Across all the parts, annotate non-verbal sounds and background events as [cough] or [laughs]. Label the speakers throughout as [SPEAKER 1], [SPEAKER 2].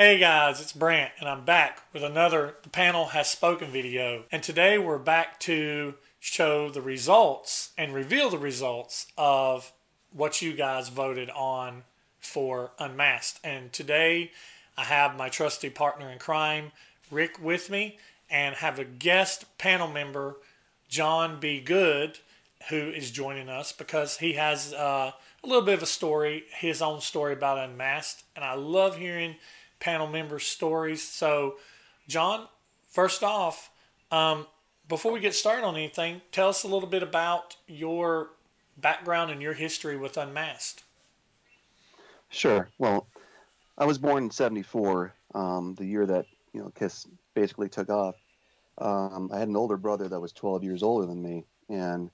[SPEAKER 1] Hey guys, it's Brant, and I'm back with another The Panel Has Spoken video. And today we're back to show the results and reveal the results of what you guys voted on for Unmasked. And today I have my trusty partner in crime, Rick, with me, and have a guest panel member, John B. Good, who is joining us because he has uh, a little bit of a story, his own story about Unmasked. And I love hearing panel members' stories. So, John, first off, um, before we get started on anything, tell us a little bit about your background and your history with Unmasked.
[SPEAKER 2] Sure. Well, I was born in '74, um, the year that you know Kiss basically took off. Um, I had an older brother that was 12 years older than me, and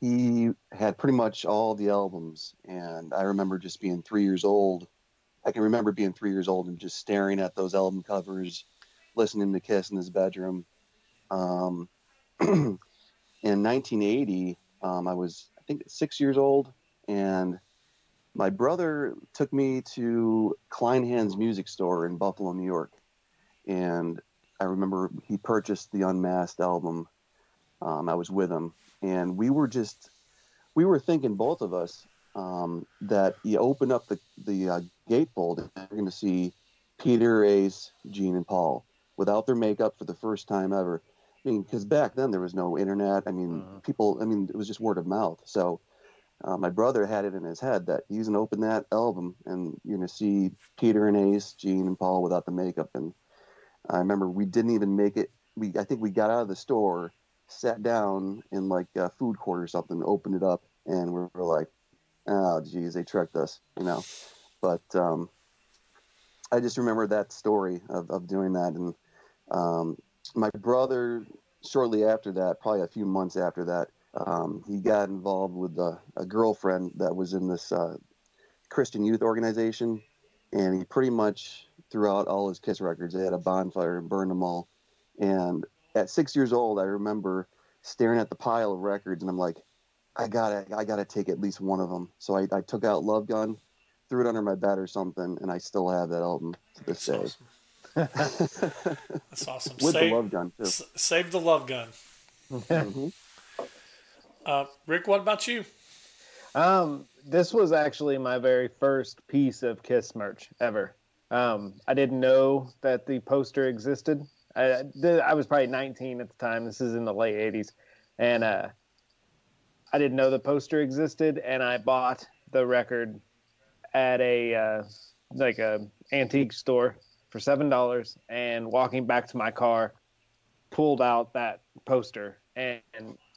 [SPEAKER 2] he had pretty much all the albums. And I remember just being three years old I can remember being three years old and just staring at those album covers, listening to Kiss in his bedroom. Um, [clears throat] in 1980, um, I was I think six years old, and my brother took me to Kleinhans Music Store in Buffalo, New York, and I remember he purchased the Unmasked album. Um, I was with him, and we were just we were thinking both of us um, that you open up the the uh, gatefold and you're going to see Peter, Ace, Gene, and Paul without their makeup for the first time ever. I mean, because back then there was no internet. I mean, uh-huh. people. I mean, it was just word of mouth. So uh, my brother had it in his head that he's gonna open that album and you're gonna see Peter and Ace, Gene and Paul without the makeup. And I remember we didn't even make it. We I think we got out of the store, sat down in like a food court or something, opened it up, and we were like, oh geez, they tricked us, you know. But um, I just remember that story of, of doing that, and um, my brother shortly after that, probably a few months after that, um, he got involved with a, a, girlfriend that was in this uh, Christian youth organization, and he pretty much threw out all his Kiss records. They had a bonfire and burned them all. And at six years old, I remember staring at the pile of records, and I'm like, I gotta I gotta take at least one of them. So I, I took out Love Gun, threw it under my bed or something, and I still have that album to this That's day.
[SPEAKER 1] Awesome. [laughs] That's awesome.
[SPEAKER 2] With save, the Love Gun too. S-
[SPEAKER 1] save the Love Gun. mm-hmm. [laughs] uh, Rick, what about you?
[SPEAKER 3] Um, this was actually my very first piece of Kiss merch ever. Um, I didn't know that the poster existed. I, I was probably 19 at the time. This is in the late 80s, and uh, I didn't know the poster existed, and I bought the record at a uh, like a antique store for seven dollars. And walking back to my car, pulled out that poster, and,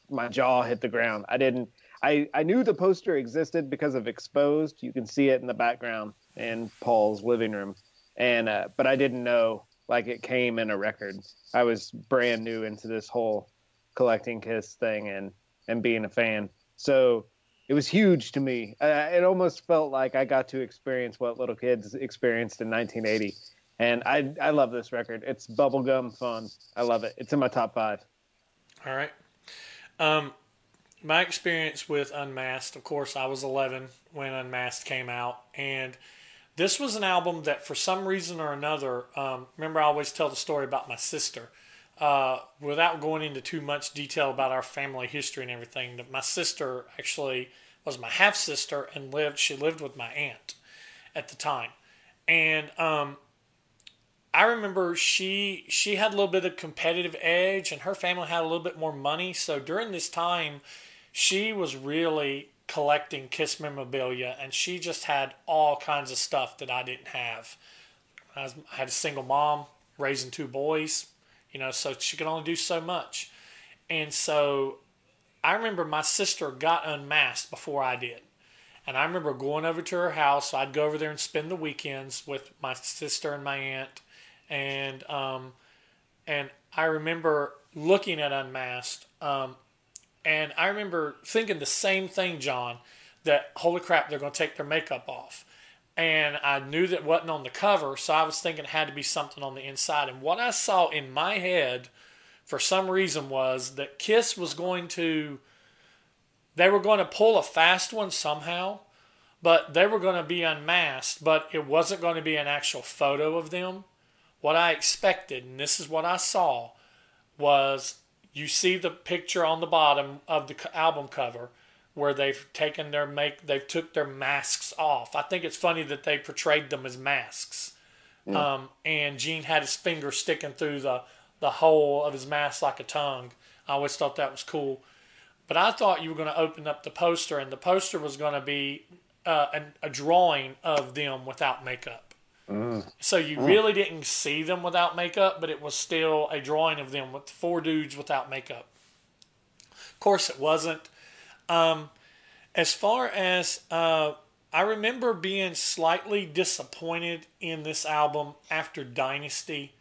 [SPEAKER 3] my jaw hit the ground. I didn't. I, I knew the poster existed because of Exposed. You can see it in the background in Paul's living room, and uh, but I didn't know like it came in a record. I was brand new into this whole collecting Kiss thing, and and being a fan. So it was huge to me. Uh, it almost felt like I got to experience what little kids experienced in 1980. And I, I love this record. It's bubblegum fun. I love it. It's in my top five.
[SPEAKER 1] All right. Um, my experience with Unmasked, of course, I was 11 when Unmasked came out. And this was an album that, for some reason or another, um, remember, I always tell the story about my sister uh, without going into too much detail about our family history and everything, that my sister actually was my half sister and lived. She lived with my aunt at the time, and um, I remember she she had a little bit of competitive edge, and her family had a little bit more money. So during this time, she was really collecting Kiss memorabilia, and she just had all kinds of stuff that I didn't have. I, was, I had a single mom raising two boys you know, so she could only do so much. And so I remember my sister got unmasked before I did. And I remember going over to her house. I'd go over there and spend the weekends with my sister and my aunt. And um, and I remember looking at Unmasked. Um, and I remember thinking the same thing, John, that holy crap, they're going to take their makeup off and I knew that wasn't on the cover, so I was thinking it had to be something on the inside. And what I saw in my head, for some reason, was that Kiss was going to, they were going to pull a fast one somehow, but they were going to be unmasked, but it wasn't going to be an actual photo of them. What I expected, and this is what I saw, was you see the picture on the bottom of the album cover where they've taken their make they've took their masks off. I think it's funny that they portrayed them as masks. Yeah. Um, and Gene had his finger sticking through the the hole of his mask like a tongue. I always thought that was cool. But I thought you were going to open up the poster, and the poster was going to be uh, a, a, drawing of them without makeup. Mm. So you mm. really didn't see them without makeup, but it was still a drawing of them with four dudes without makeup. Of course, it wasn't. Um, as far as uh, I remember being slightly disappointed in this album after Dynasty.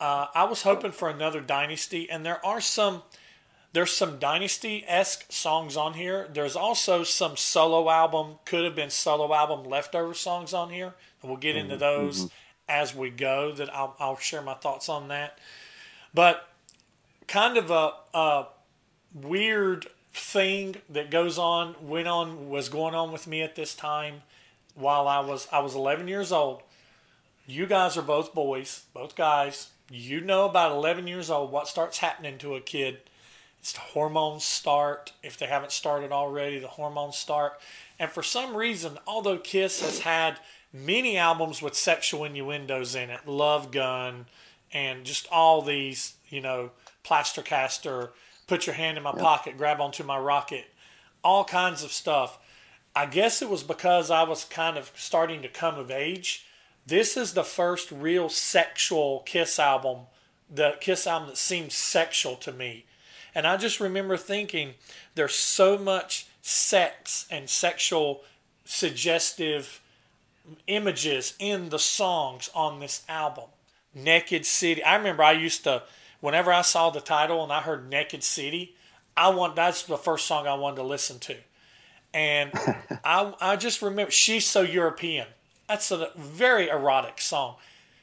[SPEAKER 1] Uh, I was hoping for another Dynasty, and there are some there's some Dynasty esque songs on here. There's also some solo album, could have been solo album leftover songs on here, and we'll get into mm-hmm. those mm-hmm. as we go. That I'll, I'll share my thoughts on that. But kind of a, a weird thing that goes on went on was going on with me at this time while I was I was 11 years old. You guys are both boys, both guys. You know about 11 years old what starts happening to a kid. It's the hormones start. If they haven't started already, the hormones start. And for some reason, although Kiss has had many albums with sexual innuendos in it, Love Gun, and just all these, you know, Plastercaster, put your hand in my yep. pocket, grab onto my rocket, all kinds of stuff. I guess it was because I was kind of starting to come of age. This is the first real sexual Kiss album, the Kiss album that seemed sexual to me. And I just remember thinking there's so much sex and sexual suggestive images in the songs on this album. Naked City. I remember I used to whenever I saw the title and I heard Naked City, I want that's the first song I wanted to listen to. And [laughs] I I just remember she's so European. That's a very erotic song.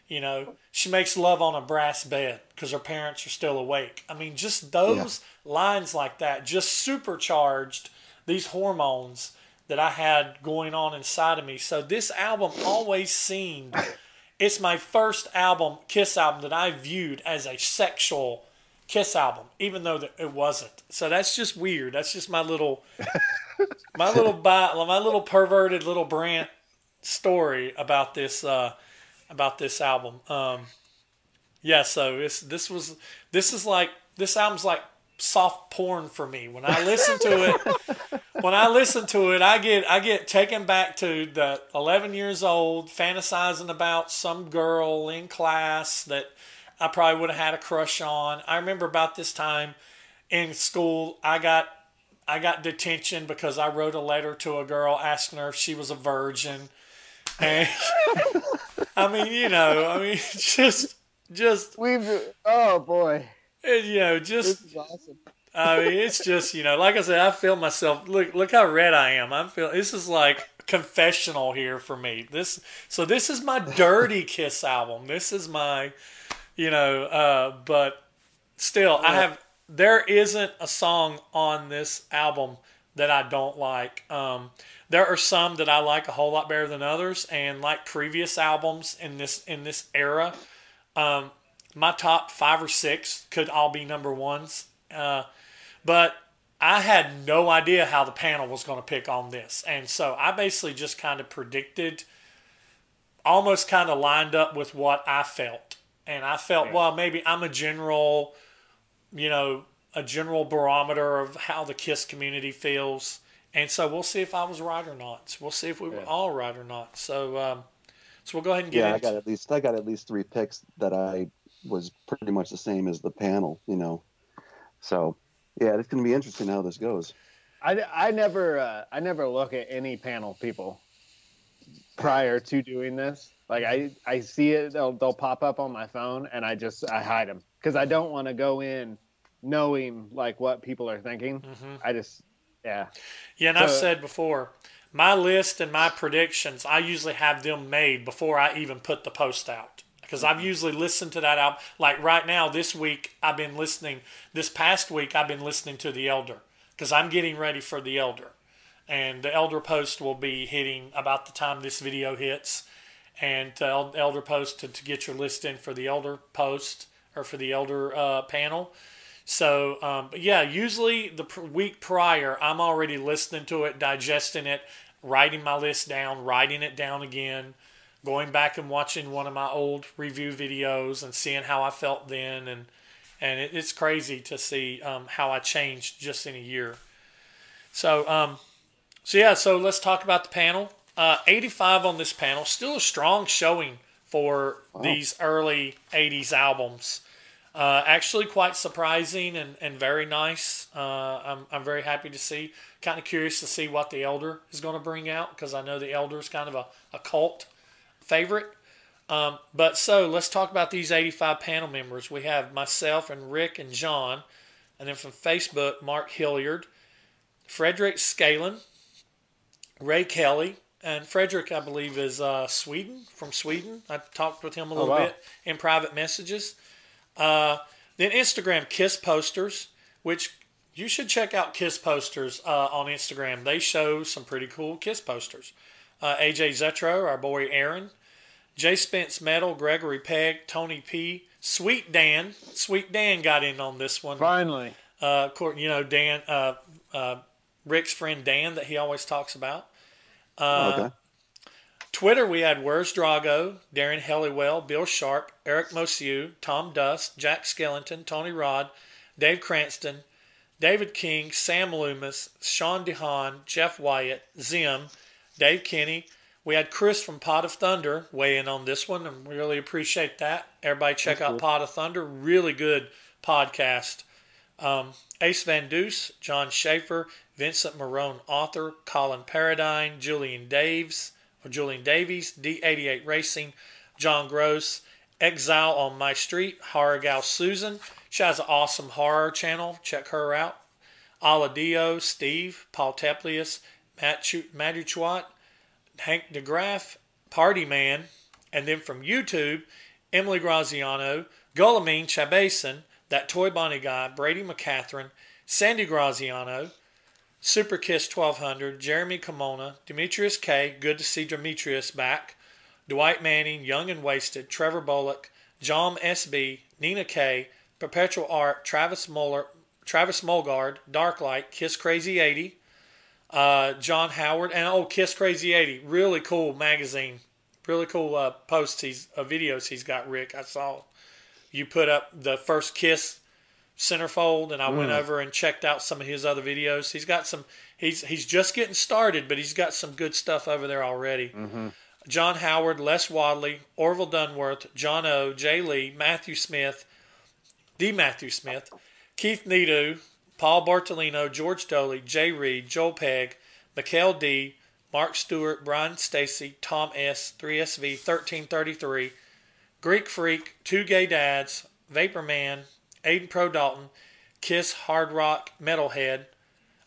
[SPEAKER 1] You know, she makes love on a brass bed because her parents are still awake. I mean, just those yeah. lines like that just supercharged these hormones that I had going on inside of me. So this album always seemed it's my first album, Kiss album, that I viewed as a sexual Kiss album, even though it wasn't. So that's just weird. That's just my little, [laughs] my little, my little perverted little Brant story about this, uh, about this album. Um, yeah. So this, this was, this is like, this album's like soft porn for me. When I listen to it, when I listen to it, I get I get taken back to the 11 years old, fantasizing about some girl in class that I probably would have had a crush on. I remember about this time in school, I got I got detention because I wrote a letter to a girl asking her if she was a virgin. And [laughs] I mean, you know, I mean, [laughs] just just
[SPEAKER 3] we've oh boy
[SPEAKER 1] and, you know, just awesome. I mean, it's just you know, like I said, I feel myself. Look, look how red I am. I'm feel. This is like confessional here for me. This so this is my dirty Kiss album. This is my, you know, uh, but still, I have. There isn't a song on this album that I don't like. Um, there are some that I like a whole lot better than others, and like previous albums in this in this era, um, my top five or six could all be number ones. Uh, but I had no idea how the panel was going to pick on this. And so I basically just kind of predicted, almost kind of lined up with what I felt. And I felt, yeah. well, maybe I'm a general, you know, a general barometer of how the KISS community feels. And so we'll see if I was right or not. We'll see if we were all right or not. So, um, so we'll go ahead and get.
[SPEAKER 2] Yeah, into... I got at least I got at least three picks that I was pretty much the same as the panel, you know. So, yeah, it's going to be interesting how this goes.
[SPEAKER 3] I, I never uh, I never look at any panel people prior to doing this. Like I I see it they'll they'll pop up on my phone and I just I hide them because I don't want to go in knowing like what people are thinking. Mm-hmm. I just yeah.
[SPEAKER 1] Yeah, and so, I've said before, my list and my predictions, I usually have them made before I even put the post out because I've usually listened to that album. Like right now, this week, I've been listening. This past week, I've been listening to The Elder because I'm getting ready for The Elder. and the Elder Post will be hitting about the time this video hits. And uh, Elder Post to, to get your list in for the Elder Post or for the Elder uh, panel. So, um, but yeah, usually the pr- week prior, I'm already listening to it, digesting it, writing my list down, writing it down again, going back and watching one of my old review videos and seeing how I felt then, and and it, it's crazy to see um, how I changed just in a year. So, um, so yeah, so let's talk about the panel. Uh, 85 on this panel, still a strong showing for wow. these early 80s albums. Uh, actually, quite surprising and, and very nice. Uh, I'm, I'm very happy to see. Kind of curious to see what the Elder is going to bring out because I know the Elder is kind of a, a cult favorite. Um, but so let's talk about these 85 panel members. We have myself and Rick and John, and then from Facebook, Mark Hilliard, Frederick Scalen, Ray Kelly, and Frederick, I believe, is uh, Sweden from Sweden. I talked with him a oh, little oh, wow. bit in private messages. Uh, then Instagram Kiss posters, which you should check out Kiss posters uh, on Instagram. They show some pretty cool Kiss posters. Uh, AJ Zetro, our boy Aaron, Jay Spence Metal, Gregory Peg, Tony P, Sweet Dan. Sweet Dan got in on this one.
[SPEAKER 3] Finally.
[SPEAKER 1] Uh, you know, Dan, uh, uh, Rick's friend Dan that he always talks about. Uh, okay. Twitter, we had Where's Drago, Darren Helliwell, Bill Sharp, Eric Mosiu, Tom Dust, Jack Skellington, Tony Rod, Dave Cranston, David King, Sam Loomis, Sean DeHaan, Jeff Wyatt, Zim, Dave Kinney, we had Chris from Pot of Thunder weigh in on this one, and we really appreciate that. Everybody, check That's out cool. Pot of Thunder. Really good podcast. Um, Ace Van Deuce, John Schaefer, Vincent Marone, author, Colin Paradine, Julian Daves, or Julian Davies, D88 Racing, John Gross, Exile on My Street, Horror Gal Susan. She has an awesome horror channel. Check her out. Aladio, Steve, Paul Teplius, Matt, Ch- Matthew Chwat, Hank DeGraff, Party Man, and then from YouTube, Emily Graziano, Guillaume Chabason, that Toy Bonnie guy, Brady McCatherine, Sandy Graziano, Super Kiss 1200, Jeremy Kimona, Demetrius K, good to see Demetrius back, Dwight Manning, Young and Wasted, Trevor Bullock, John SB, Nina K, Perpetual Art, Travis Muller, Travis Mulgard, Darklight, Kiss Crazy 80, uh, John Howard, and oh, Kiss Crazy 80. Really cool magazine. Really cool uh, posts, he's, uh, videos he's got, Rick. I saw you put up the first Kiss centerfold, and I mm. went over and checked out some of his other videos. He's got some, he's, he's just getting started, but he's got some good stuff over there already. Mm-hmm. John Howard, Les Wadley, Orville Dunworth, John O, Jay Lee, Matthew Smith, D. Matthew Smith, Keith Needu, Paul Bartolino, George Doley, Jay Reed, Joel Pegg, Mikhail D., Mark Stewart, Brian Stacy, Tom S., 3SV, 1333, Greek Freak, Two Gay Dads, Vapor Man, Aiden Pro Dalton, Kiss Hard Rock Metalhead,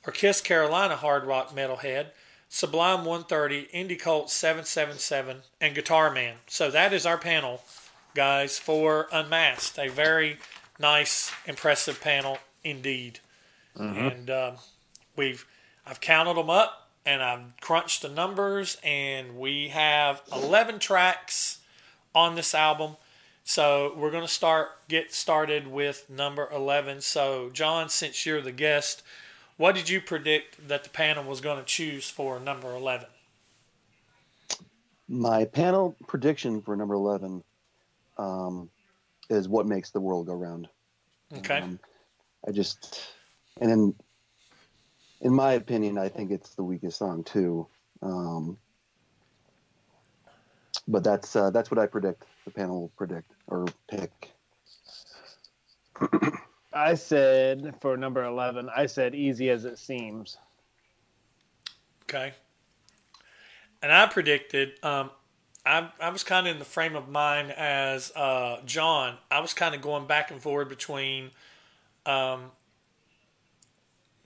[SPEAKER 1] or Kiss Carolina Hard Rock Metalhead, Sublime 130, Indie Cult 777, and Guitar Man. So that is our panel, guys, for Unmasked. A very nice, impressive panel indeed. Mm-hmm. And uh, we've I've counted them up and I've crunched the numbers, and we have 11 tracks on this album. So we're going to start get started with number 11. So John, since you're the guest, what did you predict that the panel was going to choose for number 11?
[SPEAKER 2] My panel prediction for number 11 um, is what makes the world go round.
[SPEAKER 1] Okay. Um,
[SPEAKER 2] I just and in in my opinion, I think it's the weakest song too. Um, but that's uh, that's what I predict. The panel will predict or pick. [clears throat]
[SPEAKER 3] I said for number eleven, I said "Easy as It Seems."
[SPEAKER 1] Okay. And I predicted. Um, I I was kind of in the frame of mind as uh, John. I was kind of going back and forward between um,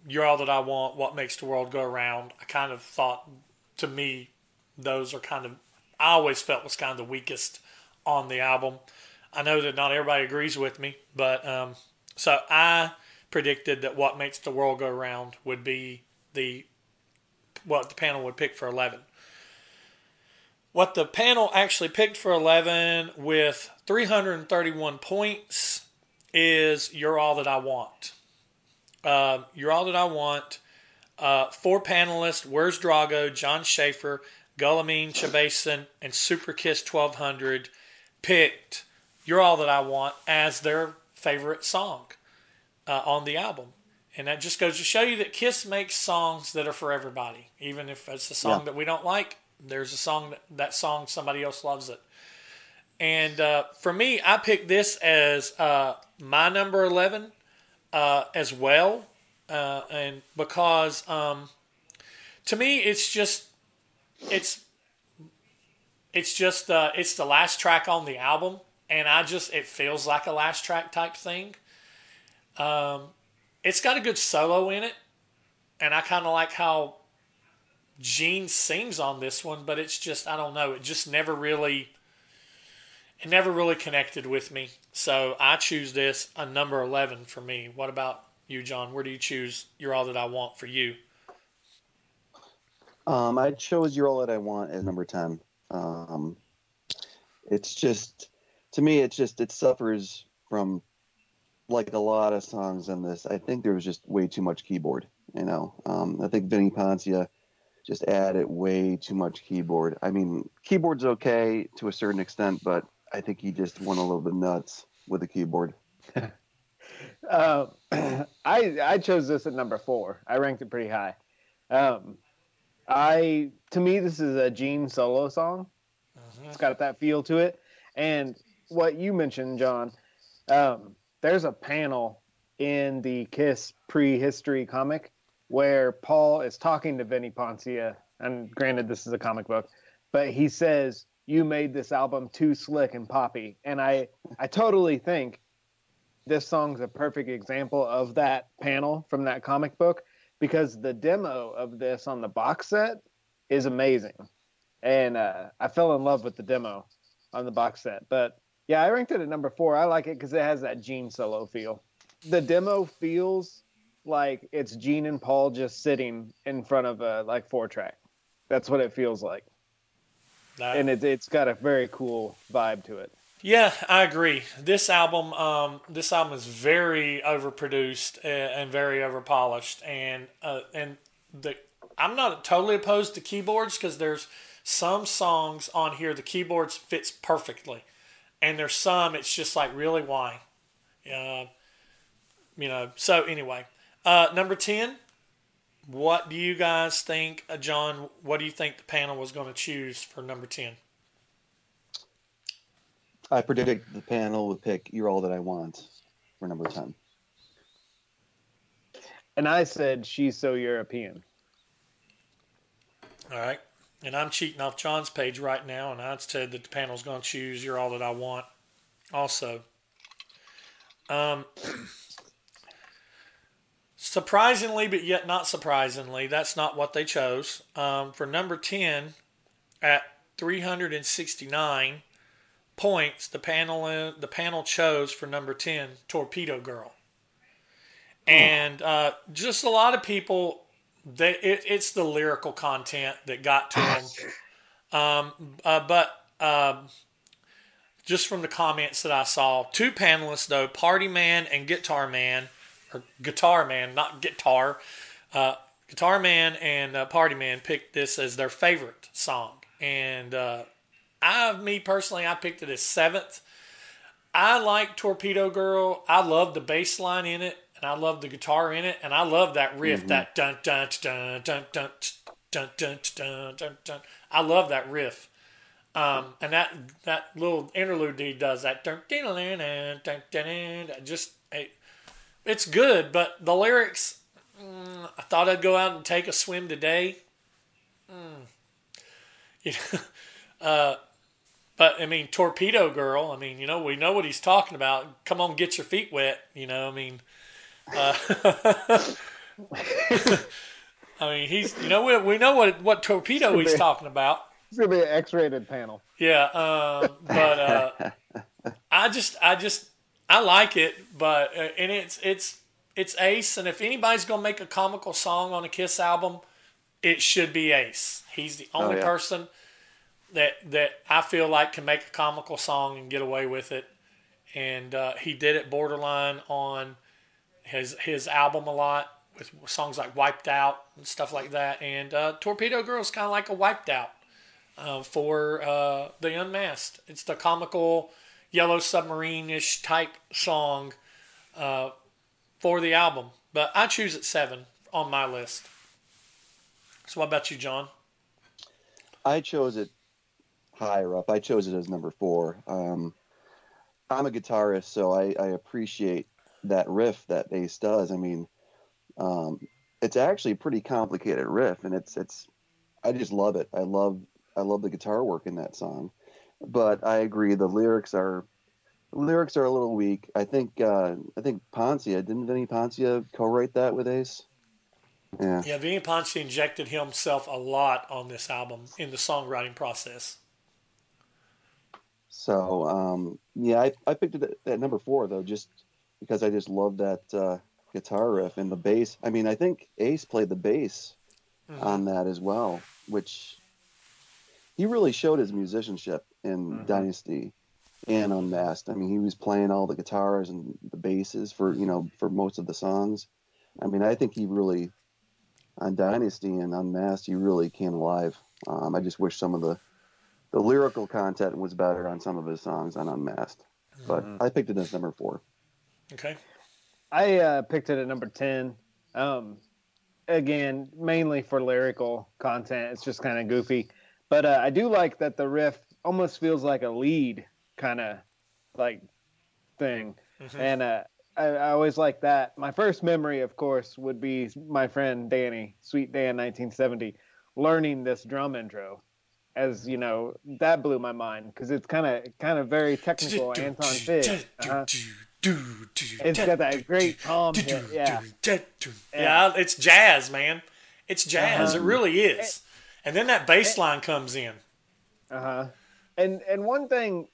[SPEAKER 1] you're all that I want. What makes the world go around? I kind of thought, to me, those are kind of. I always felt was kind of the weakest on the album. I know that not everybody agrees with me, but um, so I predicted that what makes the world go round would be the what the panel would pick for 11. What the panel actually picked for 11 with 331 points is You're All That I Want. Uh, You're All That I Want. Uh, four panelists Where's Drago, John Schaefer, Guillaume Chabasin, and Super Kiss 1200 picked You're All That I Want as their favorite song uh, on the album. And that just goes to show you that Kiss makes songs that are for everybody. Even if it's a song
[SPEAKER 2] Yeah.
[SPEAKER 1] that we don't like, there's a song that, that song somebody else loves it. And uh, for me, I picked this as uh, my number 11 uh, as well. Uh, and because um, to me, it's just, it's, it's just, uh, it's the last track on the album. And I just, it feels like a last track type thing. Um, it's got a good solo in it. And I kind of like how Gene sings on this one, but it's just, I don't know, it just never really it never really connected with me. So I choose this a number 11 for me. What about you, John? Where do you choose You're All That I Want for you?
[SPEAKER 2] Um, I chose "You're All That I Want" as number ten. Um, it's just, to me, it's just it suffers from like a lot of songs in this. I think there was just way too much keyboard. You know, um, I think Vinny Poncia just added way too much keyboard. I mean, keyboard's okay to a certain extent, but I think he just went a little bit nuts with the keyboard. [laughs]
[SPEAKER 3] Uh, [clears throat] I I chose this at number four. I ranked it pretty high. Um, I to me this is a Gene solo song. It's got that feel to it. And what you mentioned, John, um, there's a panel in the Kiss prehistory comic where Paul is talking to Vinnie Poncia, and granted this is a comic book, but he says, "You made this album too slick and poppy," and I I totally think this song's a perfect example of that panel from that comic book because the demo of this on the box set is amazing. And uh, I fell in love with the demo on the box set. But yeah, I ranked it at number four. I like it because it has that Gene solo feel. The demo feels like it's Gene and Paul just sitting in front of a like four track. That's what it feels like.
[SPEAKER 1] That-
[SPEAKER 3] And it, it's got a very cool vibe to it.
[SPEAKER 1] Yeah, I agree. This album, um, this album is very overproduced uh, and very overpolished, and uh, and the I'm not totally opposed to keyboards because there's some songs on here the keyboards fits perfectly, and there's some it's just like really why, uh, you know. So anyway, uh, number ten. What do you guys think, uh, John? What do you think the panel was going to choose for number ten?
[SPEAKER 2] I predict the panel would pick "You're All That I Want" for number ten.
[SPEAKER 3] And I said she's so European.
[SPEAKER 1] All right. And I'm cheating off John's page right now, and I said that the panel's going to choose You're All That I Want also. Um, surprisingly, but yet not surprisingly, that's not what they chose. Um, for number 10, at 369 points, the panel, the panel chose for number 10, Torpedo Girl. And uh, just a lot of people they it, it's the lyrical content that got to them. [coughs] Um, uh, but um, just from the comments that I saw, two panelists though, Party Man and Guitar Man, or Guitar Man, not guitar. Uh, Guitar Man and uh, Party Man picked this as their favorite song, and uh, I, me personally, I picked it as seventh. I like Torpedo Girl. I love the bass line in it, and I love the guitar in it, and I love that riff, that dun dun dun dun dun dun dun dun dun dun. I love that riff. Um, and that that little interlude he does that dun dun dun dun dun dun dun, just it's good, but the lyrics. mm, I thought I'd go out and take a swim today. Mm. [laughs] You know, uh, but I mean, torpedo girl. I mean, you know, we know what he's talking about. Come on, get your feet wet. You know, I mean, uh, [laughs] I mean, he's. You know, we, we know what what torpedo he's talking about.
[SPEAKER 3] It's gonna be an X-rated panel.
[SPEAKER 1] Yeah, um, but uh, [laughs] I just, I just, I like it, but uh, and it's it's it's Ace, and if anybody's gonna make a comical song on a Kiss album, it should be Ace. He's the only
[SPEAKER 2] Oh, yeah.
[SPEAKER 1] person that that I feel like can make a comical song and get away with it. And uh, he did it borderline on his his album a lot with songs like "Wiped Out" and stuff like that. And uh, "Torpedo Girl" is kind of like a "Wiped Out" uh, for uh, the Unmasked. It's the comical Yellow Submarine ish type song uh, for the album. But I choose at seven on my list. So what about you, John?
[SPEAKER 2] I chose it higher up. I chose it as number four. Um, I'm a guitarist, so I, I appreciate that riff that bass does. I mean, um, it's actually a pretty complicated riff, and it's it's. I just love it. I love I love the guitar work in that song, but I agree the lyrics are the lyrics are a little weak. I think uh, I think Poncia didn't Vinny Poncia co-write that with Ace. Yeah.
[SPEAKER 1] Yeah, Vinny Poncia injected himself a lot on this album in the songwriting process.
[SPEAKER 2] So um, yeah, I, I picked it at, number four though, just because I just love that uh, guitar riff and the bass. I mean, I think Ace played the bass on that as well, which he really showed his musicianship in
[SPEAKER 3] Mhm.
[SPEAKER 2] Dynasty and Unmasked. I mean, he was playing all the guitars and the basses for you know for most of the songs. I mean, I think he really on Dynasty and Unmasked, he really came alive. Um, I just wish some of the the lyrical content was better on some of his songs on Unmasked. But
[SPEAKER 3] Mhm.
[SPEAKER 2] I picked it as number four.
[SPEAKER 1] Okay.
[SPEAKER 3] I uh, picked it at number 10. Um, again, mainly for lyrical content. It's just kind of goofy. But uh, I do like that the riff almost feels like a lead kind of like thing.
[SPEAKER 1] Mhm.
[SPEAKER 3] And uh, I, I always like that. My first memory, of course, would be my friend Danny, Sweet Dan 1970, learning this drum intro. As you know, that blew my mind because it's kind of kind of very technical. [laughs] Anton Fig. Uh-huh. It's got that great tom hit. Yeah.
[SPEAKER 1] Yeah, it's jazz, man. It's jazz.
[SPEAKER 3] Uh-huh.
[SPEAKER 1] It really is. And then that bass line comes in.
[SPEAKER 3] Uh huh. And and one thing,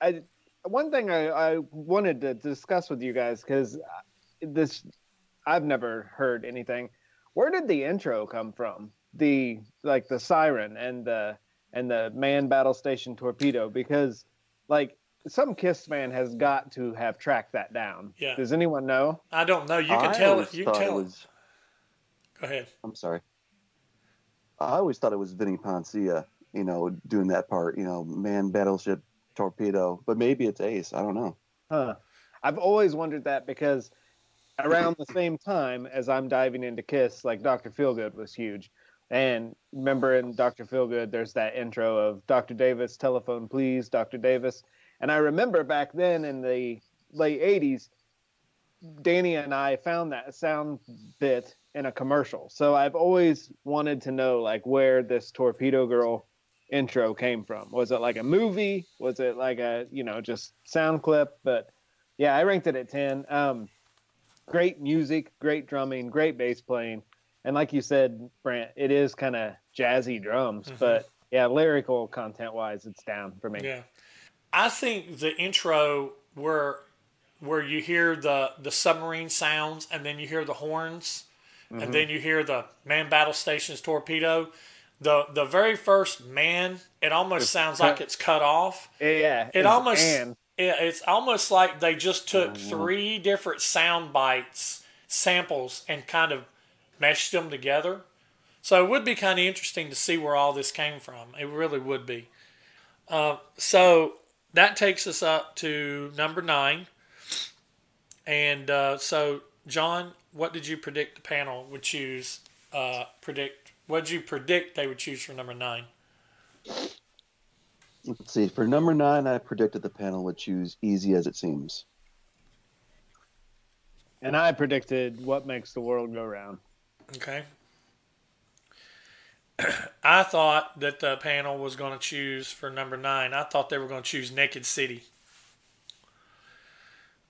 [SPEAKER 3] I one thing I, I wanted to discuss with you guys because uh, this I've never heard anything. Where did the intro come from? The like the siren and the and the man battle station torpedo because like some Kiss fan has got to have tracked that down.
[SPEAKER 1] Yeah.
[SPEAKER 3] Does anyone know?
[SPEAKER 1] I don't know. You can
[SPEAKER 2] I
[SPEAKER 1] tell
[SPEAKER 2] always
[SPEAKER 1] it. You can tell
[SPEAKER 2] it
[SPEAKER 1] it.
[SPEAKER 2] was.
[SPEAKER 1] Go ahead.
[SPEAKER 2] I'm sorry. I always thought it was Vinnie Poncia, you know, doing that part, you know, man, battleship, torpedo. But maybe it's Ace. I don't know.
[SPEAKER 3] Huh. I've always wondered that because around the same time as I'm diving into Kiss, like Dr. Feelgood was huge. And remember in Dr. Feelgood, there's that intro of Dr. Davis, telephone please, Dr. Davis. And I remember back then in the late 80s, Danny and I found that sound bit in a commercial. So I've always wanted to know like where this Torpedo Girl intro came from. Was it like a movie? Was it like a, you know, just sound clip? But yeah, I ranked it at 10. Um, great music, great drumming, great bass playing. And like you said, Brant, it is kind of jazzy drums,
[SPEAKER 1] Mhm.
[SPEAKER 3] but yeah, lyrical content wise, it's down for me.
[SPEAKER 1] Yeah. I think the intro where where you hear the the submarine sounds and then you hear the horns
[SPEAKER 3] Mm-hmm.
[SPEAKER 1] and then you hear the man battle station's torpedo. The the very first man, it almost sounds like it's cut off.
[SPEAKER 3] Yeah,
[SPEAKER 1] It
[SPEAKER 3] it's-
[SPEAKER 1] almost
[SPEAKER 3] and
[SPEAKER 1] it, it's almost like they just took
[SPEAKER 2] Mhm.
[SPEAKER 1] three different sound bites samples and kind of meshed them together. So it would be kind of interesting to see where all this came from. It really would be. Uh, so that takes us up to number nine. And uh, so, John, what did you predict the panel would choose? Uh, predict what did you predict they would choose for number nine?
[SPEAKER 2] Let's see. For number nine, I predicted the panel would choose Easy as It Seems.
[SPEAKER 3] and I predicted what makes the world go round.
[SPEAKER 1] Okay. [clears throat] I thought that the panel was going to choose for number nine. I thought they were going to choose Naked City.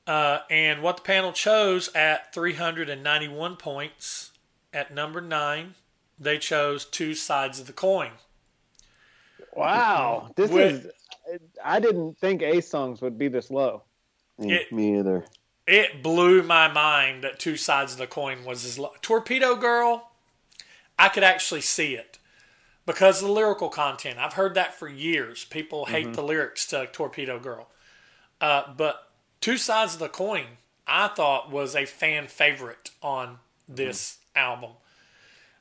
[SPEAKER 1] Uh, and what the panel chose at 391 points at number nine, they chose Two Sides of the Coin.
[SPEAKER 3] Wow, this
[SPEAKER 1] With-
[SPEAKER 3] is. I didn't think Ace songs would be this low.
[SPEAKER 2] Eh,
[SPEAKER 1] It-
[SPEAKER 2] me either.
[SPEAKER 1] It blew my mind that Two Sides of the Coin was as low. Torpedo Girl, I could actually see it because of the lyrical content. I've heard that for years. People hate the lyrics to Torpedo Girl. Uh, but Two Sides of the Coin, I thought was a fan favorite on this album.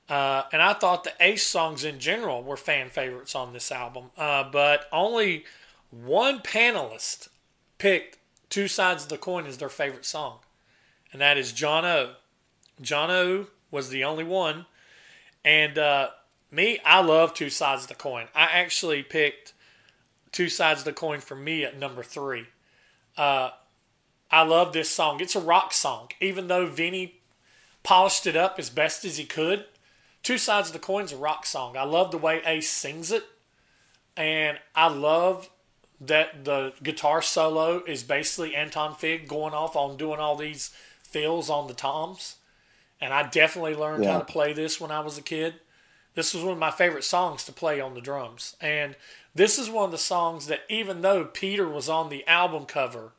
[SPEAKER 1] Uh, and I thought the Ace songs in general were fan favorites on this album. Uh, but only one panelist picked Two Sides of the Coin as their favorite song, and that is John O. John O was the only one. And uh, me, I love Two Sides of the Coin. I actually picked Two Sides of the Coin for me at number three. Uh, I love this song. It's a rock song. Even though Vinny polished it up as best as he could, Two Sides of the Coin's a rock song. I love the way Ace sings it. And I love that the guitar solo is basically Anton Fig going off on doing all these fills on the toms. And I definitely learned
[SPEAKER 2] Yeah.
[SPEAKER 1] how to play this when I was a kid. This was one of my favorite songs to play on the drums. And this is one of the songs that, even though Peter was on the album cover,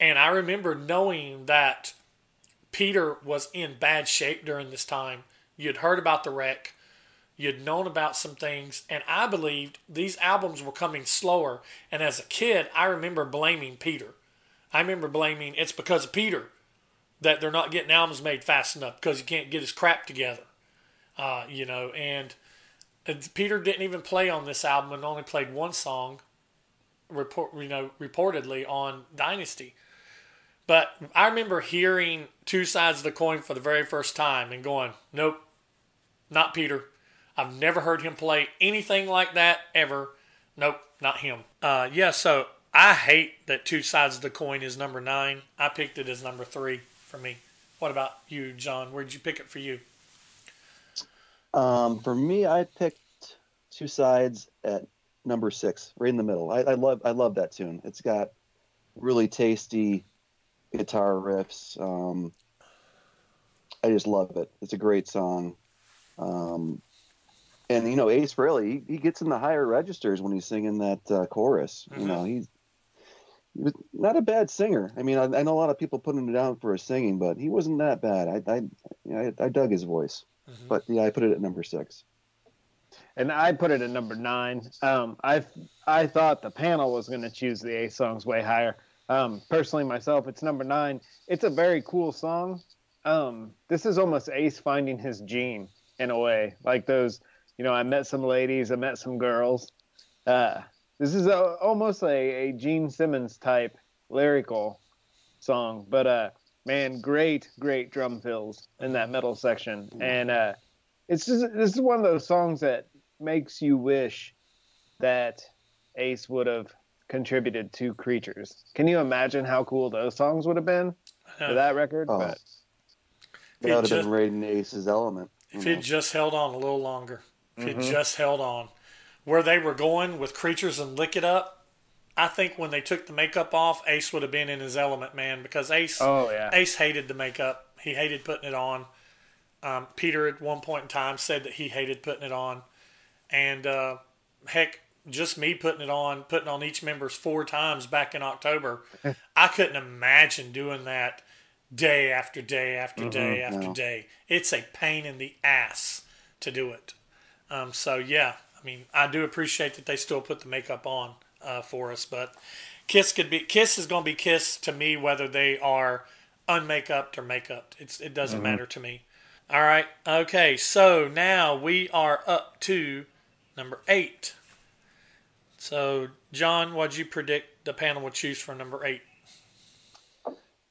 [SPEAKER 1] and I remember knowing that Peter was in bad shape during this time, you'd heard about the wreck, you'd known about some things, and I believed these albums were coming slower. And as a kid, I remember blaming Peter. I remember blaming it's because of Peter that they're not getting albums made fast enough because he can't get his crap together. Uh, you know, and Peter didn't even play on this album and only played one song, report you know reportedly on Dynasty. But I remember hearing two sides of the coin for the very first time and going, nope, not Peter. I've never heard him play anything like that ever. Nope, not him. Uh, yeah, so I hate that two sides of the coin is number nine. I picked it as number three for me. What about you, John? Where'd you pick it for you?
[SPEAKER 2] Um, for me, I picked two sides at number six, right in the middle. I, I love I love that tune. It's got really tasty guitar riffs. Um, I just love it. It's a great song. Um, and you know, Ace really he, he gets in the higher registers when he's singing that uh, chorus. You know, he's he was not a bad singer. I mean, I, I know a lot of people putting him down for his singing, but he wasn't that bad. I I, you know, I, I dug his voice. But yeah, I put it at number six.
[SPEAKER 3] and I put it at number nine. Um, I I thought the panel was going to choose the Ace songs way higher. Um, personally, myself, it's number nine. It's a very cool song. Um, this is almost Ace finding his gene in a way, like those. You know, I met some ladies, I met some girls. Uh, this is a, almost a, a Gene Simmons type lyrical song, but uh, man, great, great drum fills in that metal section, and uh, it's just this is one of those songs that makes you wish that Ace would have contributed to Creatures. Can you imagine how cool those songs would have been for that record?
[SPEAKER 2] Oh.
[SPEAKER 3] But
[SPEAKER 2] That would have
[SPEAKER 1] just-
[SPEAKER 2] been right in Ace's element.
[SPEAKER 1] If he'd just held on a little longer, if
[SPEAKER 3] Mm-hmm.
[SPEAKER 1] he'd just held on, where they were going with creatures and lick it up, I think when they took the makeup off, Ace would have been in his element, man. Because Ace,
[SPEAKER 3] oh yeah,
[SPEAKER 1] Ace hated the makeup. He hated putting it on. Um, Peter at one point in time said that he hated putting it on, and uh, heck, just me putting it on, putting on each member's four times back in October, [laughs] I couldn't imagine doing that day after day after day after
[SPEAKER 2] no.
[SPEAKER 1] day. It's a pain in the ass to do it. Um, so yeah, I mean, I do appreciate that they still put the makeup on uh, for us, but Kiss could be Kiss is going to be Kiss to me whether they are unmakeuped or makeup. It's it doesn't matter to me. All right, okay. So now we are up to number eight. So John, what'd you predict the panel would choose for number eight?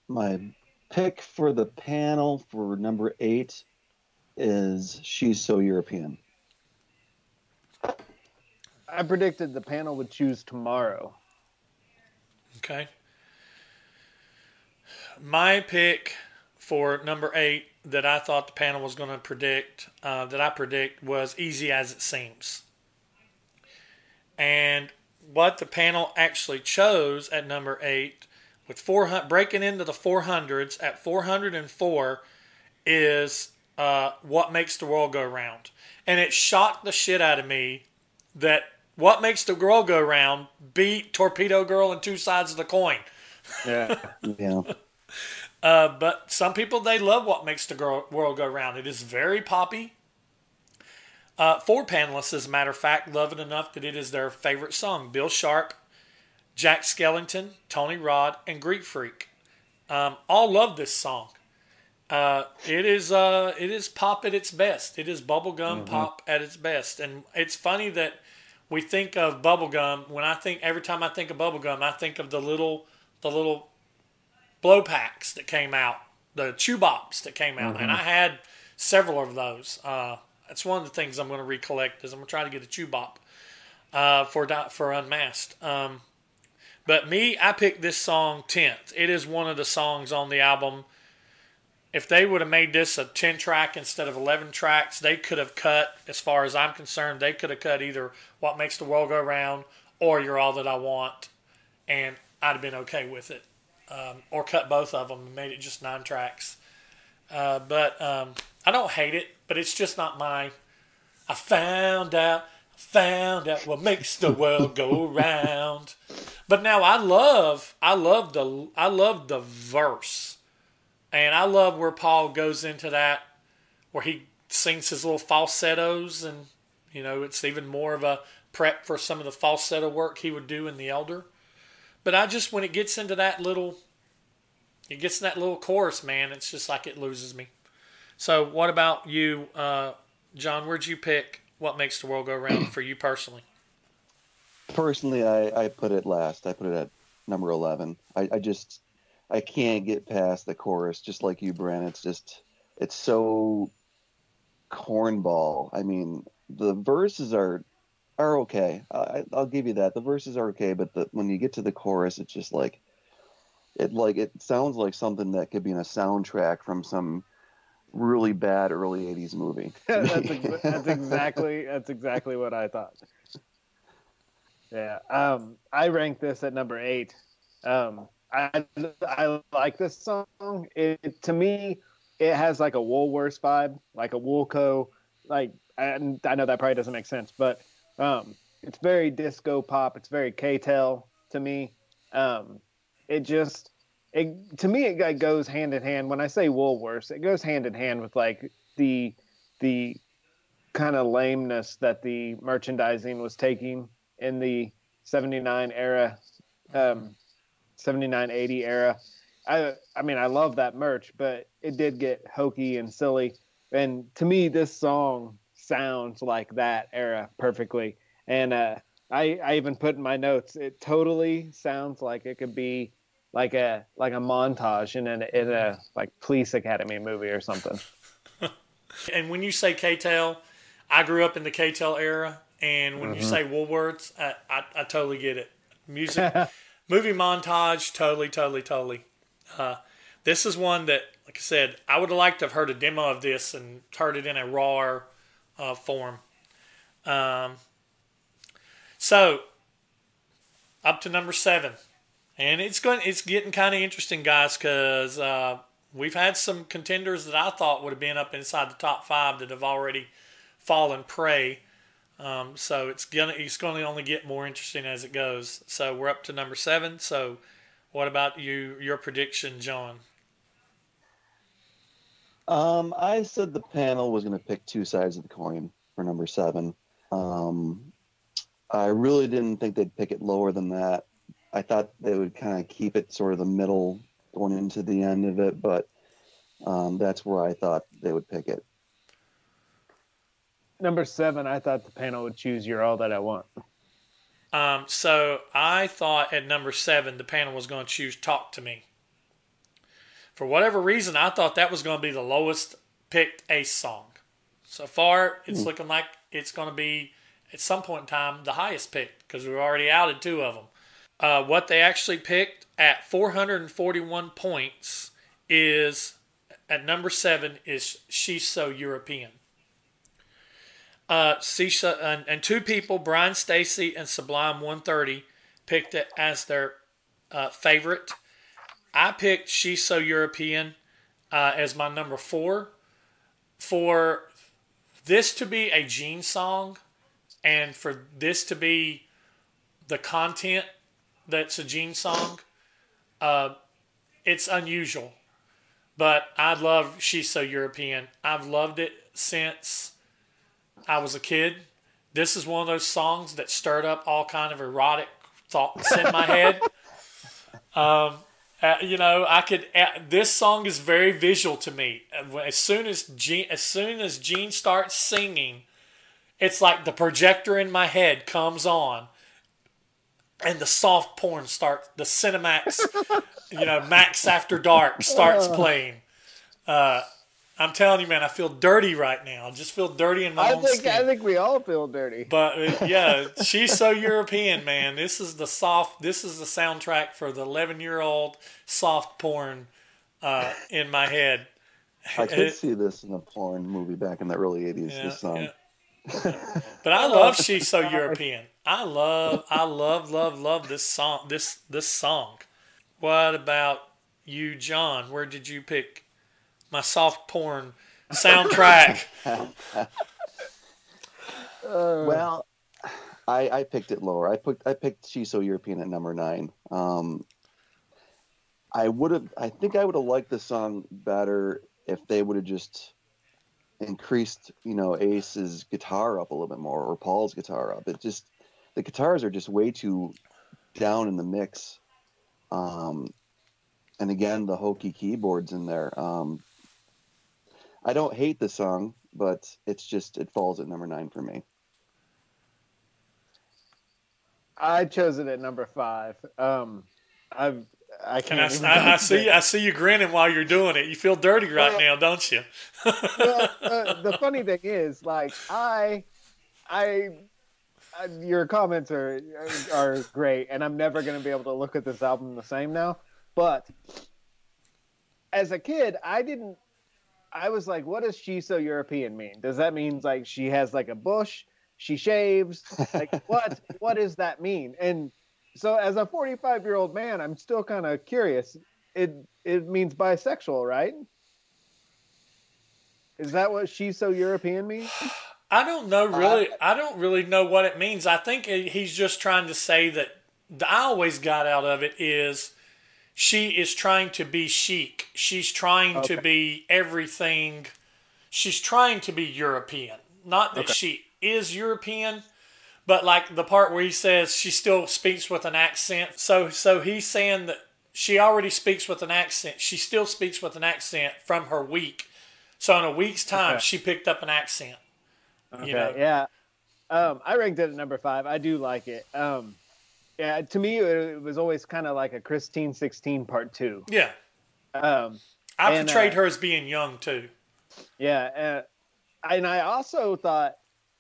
[SPEAKER 2] My pick for the panel for number eight is She's So European.
[SPEAKER 3] I predicted the panel would choose tomorrow.
[SPEAKER 1] Okay. My pick for number eight that I thought the panel was going to predict, uh, that I predict, was Easy as It Seems. And what the panel actually chose at number eight, with 400, breaking into the 400s at 404, is uh, What Makes the World Go Round. And it shocked the shit out of me that What Makes the World Go Round beat Torpedo Girl and Two Sides of the Coin.
[SPEAKER 3] Yeah, [laughs]
[SPEAKER 2] Yeah.
[SPEAKER 1] Uh, but some people they love what makes the girl, world go round. It is very poppy. Uh, four panelists, as a matter of fact, love it enough that it is their favorite song. Bill Sharp, Jack Skellington, Tony Rod, and Greek Freak. Um, all love this song. Uh, it is uh, it is pop at its best. It is bubblegum pop at its best, and it's funny that we think of bubblegum. When I think every time I think of bubblegum, I think of the little the little blow packs that came out, the Chu-Bops that came out, and I had several of those. Uh, that's one of the things I'm going to recollect is I'm going to try to get a Chu-Bop uh, for for Unmasked. Um, but me, I picked this song tenth. It is one of the songs on the album. If they would have made this a ten track instead of eleven tracks, they could have cut. As far as I'm concerned, they could have cut either "What Makes the World Go Round" or "You're All That I Want," and I'd have been okay with it. Um, or cut both of them and made it just nine tracks. Uh, but um, I don't hate it, but it's just not my. I found out, found out what makes the world go round. But now I love, I love the, I love the verse, and I love where Paul goes into that, where he sings his little falsettos, and you know it's even more of a prep for some of the falsetto work he would do in the Elder. But I just when it gets into that little, it gets in that little chorus, man. It's just like it loses me. So what about you, uh, John? Where'd you pick? What makes the world go round for you personally?
[SPEAKER 2] Personally, I, I put it last. I put it at number 11. I, I just, I can't get past the chorus, just like you, Brent. It's just, it's so cornball. I mean, the verses are are okay. I, I'll give you that. The verses are okay, but the, when you get to the chorus, it's just like, it like it sounds like something that could be in a soundtrack from some really bad early 80s movie [laughs]
[SPEAKER 3] that's, ex- [laughs] that's exactly that's exactly what I thought. Yeah, um, I rank this at number eight. Um, I I like this song. It to me, it has like a Woolworths vibe, like a Woolco. Like and I know that probably doesn't make sense, but um, it's very disco pop. It's very K-tel to me. Um, it just it to me it goes hand in hand. When I say Woolworths, it goes hand in hand with like the the kind of lameness that the merchandising was taking in the 79 era um 79 80 era. I i mean i love that merch but it did get hokey and silly. And to me this song sounds like that era perfectly. And uh i i even put in my notes it totally sounds like it could be like a like a montage in an in a like police academy movie or something [laughs]
[SPEAKER 1] And when you say K-Tel, I grew up in the K-Tel era, and when you say Woolworths, I, I, I totally get it. Music, [laughs] movie montage, totally, totally, totally. Uh, this is one that, like I said, I would have liked to have heard a demo of this and heard it in a raw uh, form. Um, so, up to number seven, and it's going, it's getting kind of interesting, guys, because uh, we've had some contenders that I thought would have been up inside the top five that have already fallen prey. Um, so it's gonna it's gonna only get more interesting as it goes. So we're up to number seven. So what about you? Your prediction, John?
[SPEAKER 2] Um, I said the panel was going to pick two sides of the coin for number seven. Um, I really didn't think they'd pick it lower than that. I thought they would kind of keep it sort of the middle going into the end of it, but um, that's where I thought they would pick it.
[SPEAKER 3] number seven i thought the panel would choose you're all that i want
[SPEAKER 1] Um, so I thought at number seven the panel was going to choose "Talk to Me." For whatever reason, I thought that was going to be the lowest picked Ace song. So far, it's looking like it's going to be at some point in time the highest picked because we've already outed two of them. Uh, what they actually picked at 441 points is at number seven is "She's So European." Uh, and, and two people, Brian Stacy and Sublime 130, picked it as their uh, favorite. I picked She's So European uh, as my number four. For this to be a Gene song and for this to be the content that's a Gene song, uh, it's unusual. But I love She's So European. I've loved it since I was a kid, this is one of those songs that stirred up all kind of erotic thoughts in my head. [laughs] Um, uh, you know, I could. Uh, this song is very visual to me. As soon as Gene, as soon as Gene starts singing, it's like the projector in my head comes on, and the soft porn starts. The Cinemax, you know, Max After Dark starts playing. Uh, I'm telling you, man, I feel dirty right now. I just feel dirty in my
[SPEAKER 3] I
[SPEAKER 1] own
[SPEAKER 3] think
[SPEAKER 1] skin.
[SPEAKER 3] I think we all feel dirty.
[SPEAKER 1] But uh, [laughs] yeah, she's so European, man. This is the soft. This is the soundtrack for the 11 year old soft porn uh, in my head.
[SPEAKER 2] I [laughs] could
[SPEAKER 1] It-
[SPEAKER 2] see this in a porn movie back in the early '80s.
[SPEAKER 1] yeah,
[SPEAKER 2] this song.
[SPEAKER 1] yeah. [laughs] But I love she's so European. I love, I love, love, love this song. This this song. What about you, John? Where did you pick my soft porn soundtrack? [laughs]
[SPEAKER 2] Well, I, I picked it lower. I put I picked She's So European at number nine. Um, I would have. I think I would have liked the song better if they would have just increased, you know, Ace's guitar up a little bit more or Paul's guitar up. It just the guitars are just way too down in the mix. Um, and again, the hokey keyboards in there. Um, I don't hate the song, but it's just it falls at number nine for me.
[SPEAKER 3] I chose it at number five. Um, I've I
[SPEAKER 1] And
[SPEAKER 3] can't.
[SPEAKER 1] I,
[SPEAKER 3] even
[SPEAKER 1] I, I see, I see you grinning while you're doing it. You feel dirty right
[SPEAKER 3] Well-
[SPEAKER 1] now, don't you?
[SPEAKER 3] well, uh, [laughs] the funny thing is, like I, I, uh, your comments are are great, and I'm never going to be able to look at this album the same now. But as a kid, I didn't. I was like, "What does she so European mean? Does that mean like she has like a bush? She shaves? Like what? what does that mean?" And so, as a 45 year old man, I'm still kind of curious. It it means bisexual, right? Is that what she's so European means?
[SPEAKER 1] I don't know uh, really. I don't really know what it means. I think he's just trying to say that. The, I always got out of it is she is trying to be chic. She's trying to be everything. She's trying to be European. Not that
[SPEAKER 3] Okay.
[SPEAKER 1] she is European, but like the part where he says she still speaks with an accent. So so he's saying that she already speaks with an accent. She still speaks with an accent from her week. So in a week's time,
[SPEAKER 3] Okay.
[SPEAKER 1] she picked up an accent.
[SPEAKER 3] Okay,
[SPEAKER 1] You know,
[SPEAKER 3] yeah. Um, I ranked it at number five. I do like it. Um, yeah, to me, it was always kind of like a Christine 16 part two.
[SPEAKER 1] yeah.
[SPEAKER 3] Um,
[SPEAKER 1] I
[SPEAKER 3] And,
[SPEAKER 1] portrayed
[SPEAKER 3] uh,
[SPEAKER 1] her as being young too.
[SPEAKER 3] yeah. Uh, and I also thought,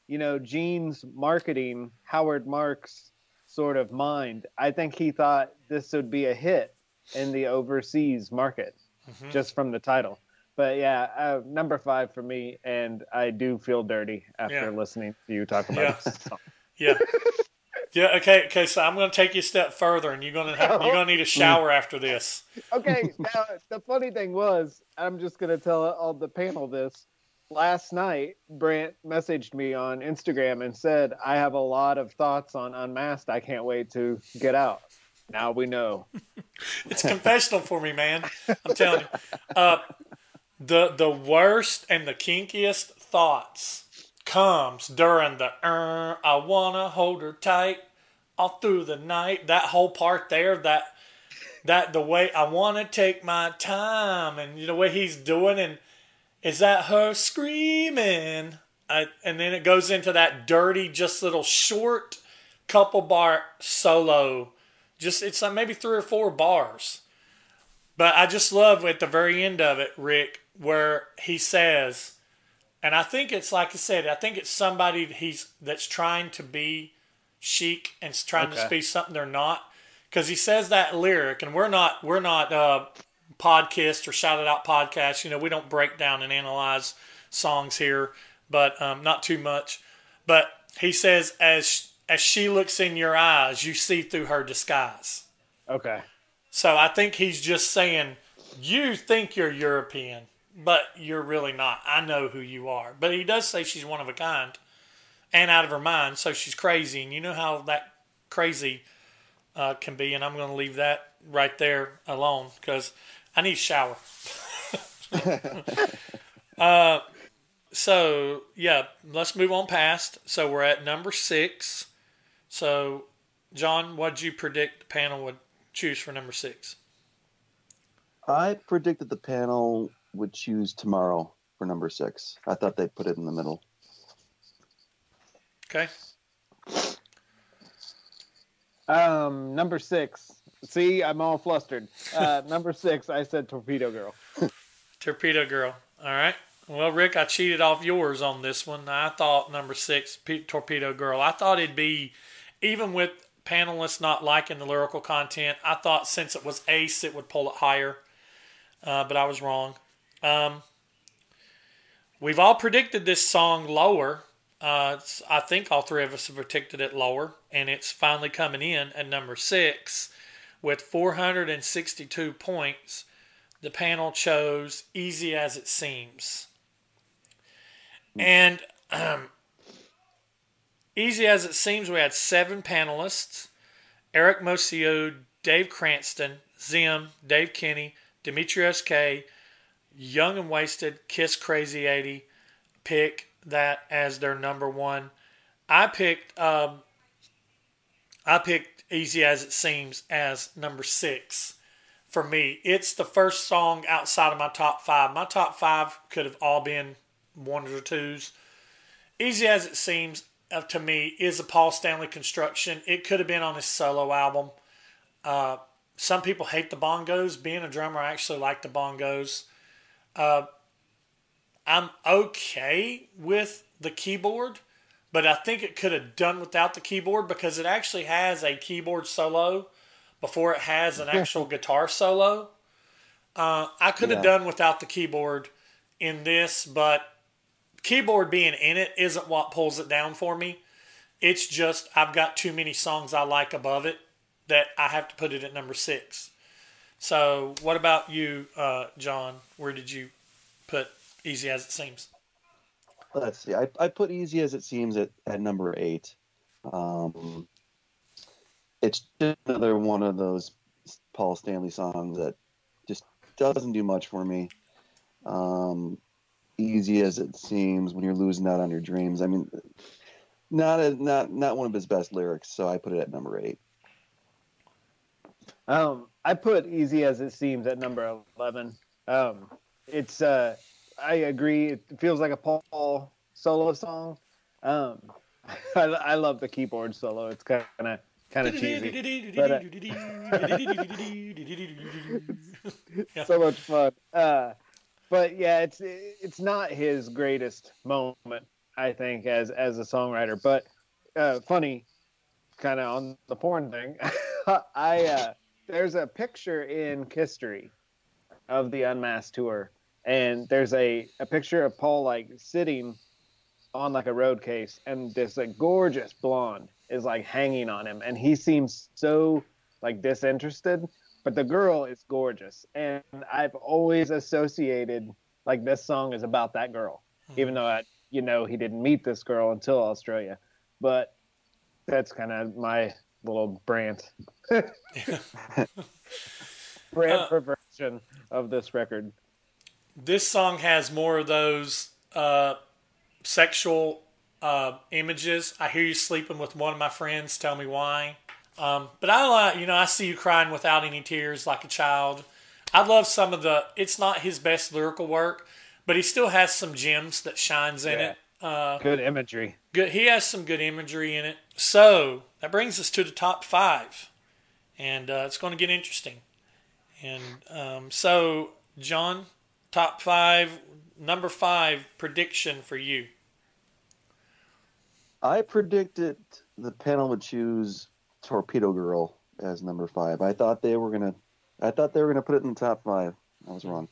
[SPEAKER 3] you know, Gene's marketing, Howard Marks sort of mind, I think he thought this would be a hit in the overseas market
[SPEAKER 1] Mhm.
[SPEAKER 3] just from the title. But yeah, uh, number five for me, and I do feel dirty after
[SPEAKER 1] Yeah.
[SPEAKER 3] listening to you talk about
[SPEAKER 1] Yeah.
[SPEAKER 3] this song. [laughs]
[SPEAKER 1] Yeah. Yeah. Okay. Okay. So I'm going to take you a step further, and you're going to have, you're going to need a [laughs] shower after this.
[SPEAKER 3] okay, [laughs] now the funny thing was, I'm just gonna tell all the panel this. Last night, Brant messaged me on Instagram and said, "I have a lot of thoughts on Unmasked. I can't wait to get out." Now we know. [laughs]
[SPEAKER 1] It's confessional for me, man. I'm telling you. Uh, the the worst and the kinkiest thoughts comes during the uh, I wanna hold her tight all through the night. That whole part there, that that the way I wanna take my time and the way he's doing and is that her screaming? I, and then it goes into that dirty, just little short couple bar solo. Just it's like maybe three or four bars. But I just love at the very end of it, Rick, where he says, and I think it's like I said, I think it's somebody he's that's trying to be chic and trying to be something they're not. Because he says that lyric, and we're not we're not uh, podcast or shout it out podcast. You know, we don't break down and analyze songs here, but um, not too much. But he says, as as she looks in your eyes, you see through her disguise.
[SPEAKER 3] Okay.
[SPEAKER 1] So I think he's just saying, you think you're European, but you're really not. I know who you are. But he does say she's one of a kind and out of her mind, so she's crazy. And you know how that crazy uh, can be. And I'm going to leave that right there alone because I need a shower. [laughs] [laughs] uh, so yeah, let's move on past. So we're at number six. So, John, what did you predict the panel would choose for number six?
[SPEAKER 2] I predicted the panel would choose tomorrow for number six. I thought they'd put it in the middle.
[SPEAKER 1] Okay.
[SPEAKER 3] Um, number six. See, I'm all flustered. Uh, [laughs] number six, I said Torpedo Girl. [laughs]
[SPEAKER 1] Torpedo Girl. All right. Well, Rick, I cheated off yours on this one. I thought number six, P- Torpedo Girl. I thought it'd be, even with panelists not liking the lyrical content, I thought since it was Ace, it would pull it higher. Uh, but I was wrong. Um, we've all predicted this song lower. Uh, I think all three of us have predicted it lower, and it's finally coming in at number six with 462 points. The panel chose Easy as It Seems. And um, Easy as It Seems, we had seven panelists Eric Mosio, Dave Cranston, Zim, Dave Kinney, Demetrius K, Young and Wasted, Kiss Crazy 80 pick that as their number one. I picked um, I picked Easy as It Seems as number six for me. It's the first song outside of my top five. My top five could have all been ones or twos. Easy as It Seems uh, to me is a Paul Stanley construction. It could have been on his solo album. Uh, some people hate the bongos. Being a drummer, I actually like the bongos. Uh, I'm okay with the keyboard, but I think it could have done without the keyboard because it actually has a keyboard solo before it has an actual guitar solo. Uh, I could have
[SPEAKER 2] Yeah.
[SPEAKER 1] done without the keyboard in this, but keyboard being in it isn't what pulls it down for me. It's just I've got too many songs I like above it that I have to put it at number six. So, what about you, uh, John? Where did you put Easy as It Seems?
[SPEAKER 2] Let's see. I, I put Easy as It Seems at, at number eight. Um, it's another one of those Paul Stanley songs that just doesn't do much for me. Um, easy as it seems when you're losing out on your dreams. I mean, not a, not not one of his best lyrics, so I put it at number eight.
[SPEAKER 3] Um, I put Easy as It Seems at number 11. Um, it's, uh, I agree. It feels like a Paul solo song. Um, [laughs] I, I love the keyboard solo. It's kind of kind of cheesy. But, uh, [laughs] so much fun. Uh, but yeah, it's it's not his greatest moment, I think, as as a songwriter. But uh, funny, kind of on the porn thing. [laughs] I uh, there's a picture in KISStory of the Unmasked tour, and there's a a picture of Paul like sitting on like a road case, and this like gorgeous blonde is like hanging on him, and he seems so like disinterested but the girl is gorgeous and i've always associated like this song is about that girl even though i you know he didn't meet this girl until australia but that's kind of my little brand. [laughs] [laughs] Brand
[SPEAKER 1] Uh,
[SPEAKER 3] perversion of this record
[SPEAKER 1] this song has more of those uh, sexual uh, images. I hear you sleeping with one of my friends. Tell me why. Um, but I like, you know, I see you crying without any tears like a child. I love some of the. It's not his best lyrical work, but he still has some gems that shines in
[SPEAKER 3] Yeah.
[SPEAKER 1] it. Uh,
[SPEAKER 3] good imagery
[SPEAKER 1] good. He has some good imagery in it. So that brings us to the top five, and uh, it's going to get interesting. And um, so, John, top five, number five prediction for you.
[SPEAKER 2] I predicted the panel would choose Torpedo Girl as number five. I thought they were gonna. I thought they were gonna put it in the top five. I was wrong.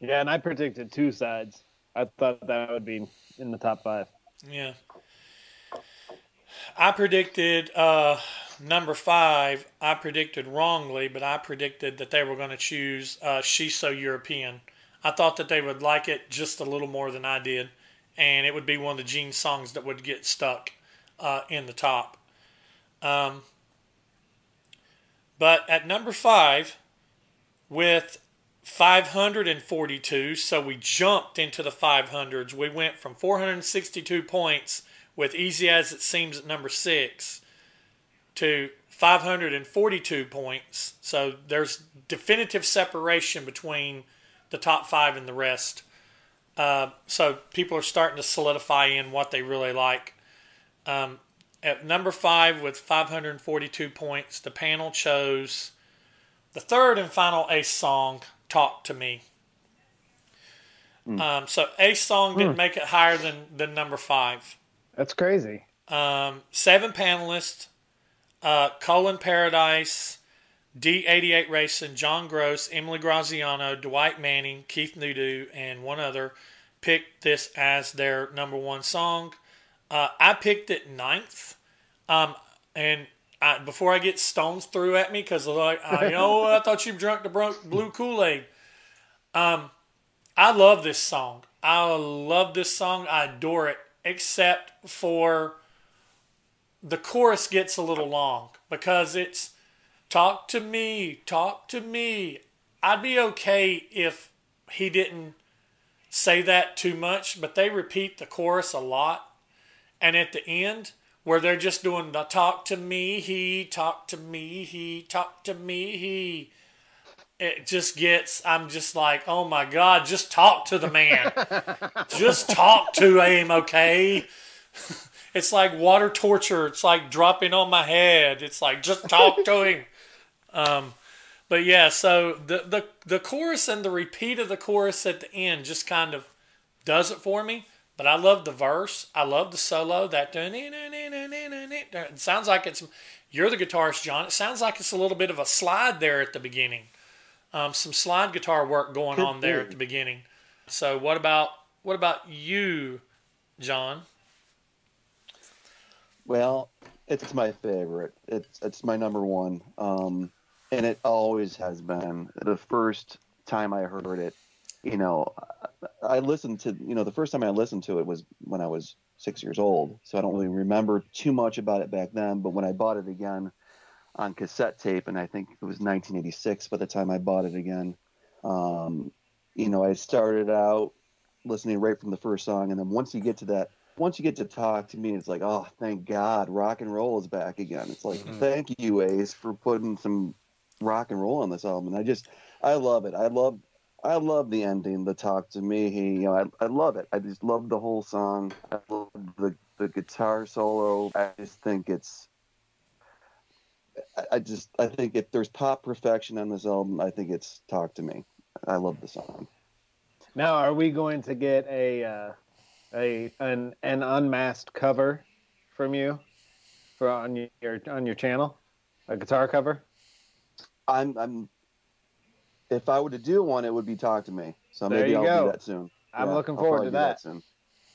[SPEAKER 3] yeah and i predicted two sides i thought that would be in the top five
[SPEAKER 1] Yeah. I predicted uh, number five. I predicted wrongly, but I predicted that they were going to choose uh, She's So European. I thought that they would like it just a little more than I did, and it would be one of the Gene songs that would get stuck uh, in the top. Um, but at number five, with 542, so we jumped into the 500s. We went from 462 points with Easy as It Seems at number six to 542 points. So there's definitive separation between the top five and the rest. Uh, so people are starting to solidify in what they really like. Um, at number five with 542 points, the panel chose the third and final Ace song, Talk to Me. Mm. Um, so Ace song didn't mm. make it higher than, than number five.
[SPEAKER 3] That's crazy.
[SPEAKER 1] Um, seven panelists uh, Colin Paradise, D88 Racing, John Gross, Emily Graziano, Dwight Manning, Keith Nudu, and one other picked this as their number one song. Uh, I picked it ninth. Um, and I, before I get stones threw at me, because like, you know, I thought you drunk the blue Kool Aid. Um, I love this song. I love this song. I adore it, except for the chorus gets a little long because it's talk to me, talk to me. I'd be okay if he didn't say that too much, but they repeat the chorus a lot. And at the end, where they're just doing the talk to me, he, talk to me, he, talk to me, he. It just gets, I'm just like, oh my God, just talk to the man. [laughs] just talk to him, okay? [laughs] It's like water torture. It's like dropping on my head. It's like just talk to [laughs] him. Um, but yeah, so the, the the chorus and the repeat of the chorus at the end just kind of does it for me. But I love the verse. I love the solo. That it sounds like it's you're the guitarist, John. It sounds like it's a little bit of a slide there at the beginning. Um, some slide guitar work going on there at the beginning. So what about what about you, John?
[SPEAKER 2] Well, it's my favorite. It's it's my number one, um, and it always has been. The first time I heard it, you know, I listened to you know the first time I listened to it was when I was six years old, so I don't really remember too much about it back then. But when I bought it again on cassette tape, and I think it was 1986 by the time I bought it again, um, you know, I started out listening right from the first song, and then once you get to that once you get to talk to me, it's like, oh, thank God, rock and roll is back again. It's like, mm-hmm. thank you, Ace, for putting some rock and roll on this album. And I just, I love it. I love, I love the ending, the talk to me. He, you know, I, I love it. I just love the whole song. I love the the guitar solo. I just think it's. I just, I think if there's pop perfection on this album, I think it's "Talk to Me." I love the song.
[SPEAKER 3] Now, are we going to get a? Uh a an an unmasked cover from you for on your on your channel, a guitar cover?
[SPEAKER 2] I'm I'm. If I were to do one, it would be talk to me. So there maybe I'll go. do that soon.
[SPEAKER 3] I'm yeah, looking forward to that. that. soon.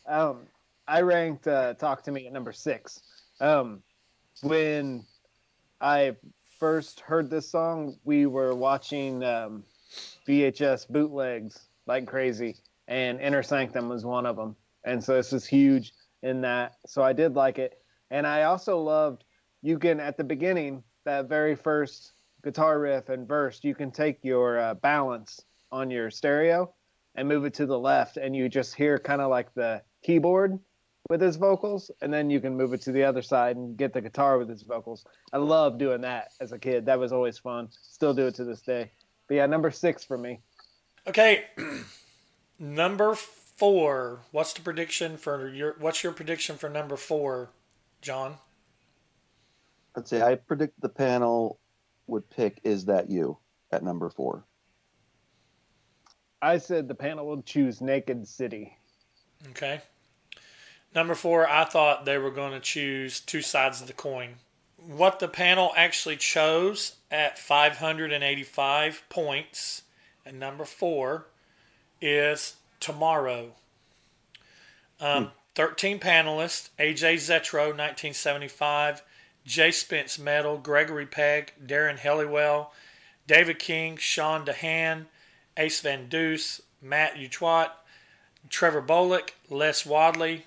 [SPEAKER 3] Um, I ranked uh, "Talk to Me" at number six. Um, when I first heard this song, we were watching um, VHS bootlegs like crazy, and Inner Sanctum was one of them and so this is huge in that. So I did like it, and I also loved you can at the beginning that very first guitar riff and verse you can take your uh, balance on your stereo and move it to the left and you just hear kind of like the keyboard with his vocals and then you can move it to the other side and get the guitar with his vocals. I love doing that as a kid. That was always fun. Still do it to this day. But yeah number six for me.
[SPEAKER 1] Okay [clears throat] number four. What's the prediction for your? What's your prediction for number four, John?
[SPEAKER 2] I'd say I predict the panel would pick "Is That You" at number four.
[SPEAKER 3] I said the panel would choose "Naked City."
[SPEAKER 1] Okay. Number four, I thought they were going to choose two sides of the coin. What the panel actually chose at 585 points, and number four is tomorrow. Um, hmm. 13 panelists AJ Zetro, 1975, Jay Spence Metal, Gregory Pegg, Darren Helliwell, David King, Sean DeHaan, Ace Van Deuce, Matt Utwat, Trevor Bollick, Les Wadley,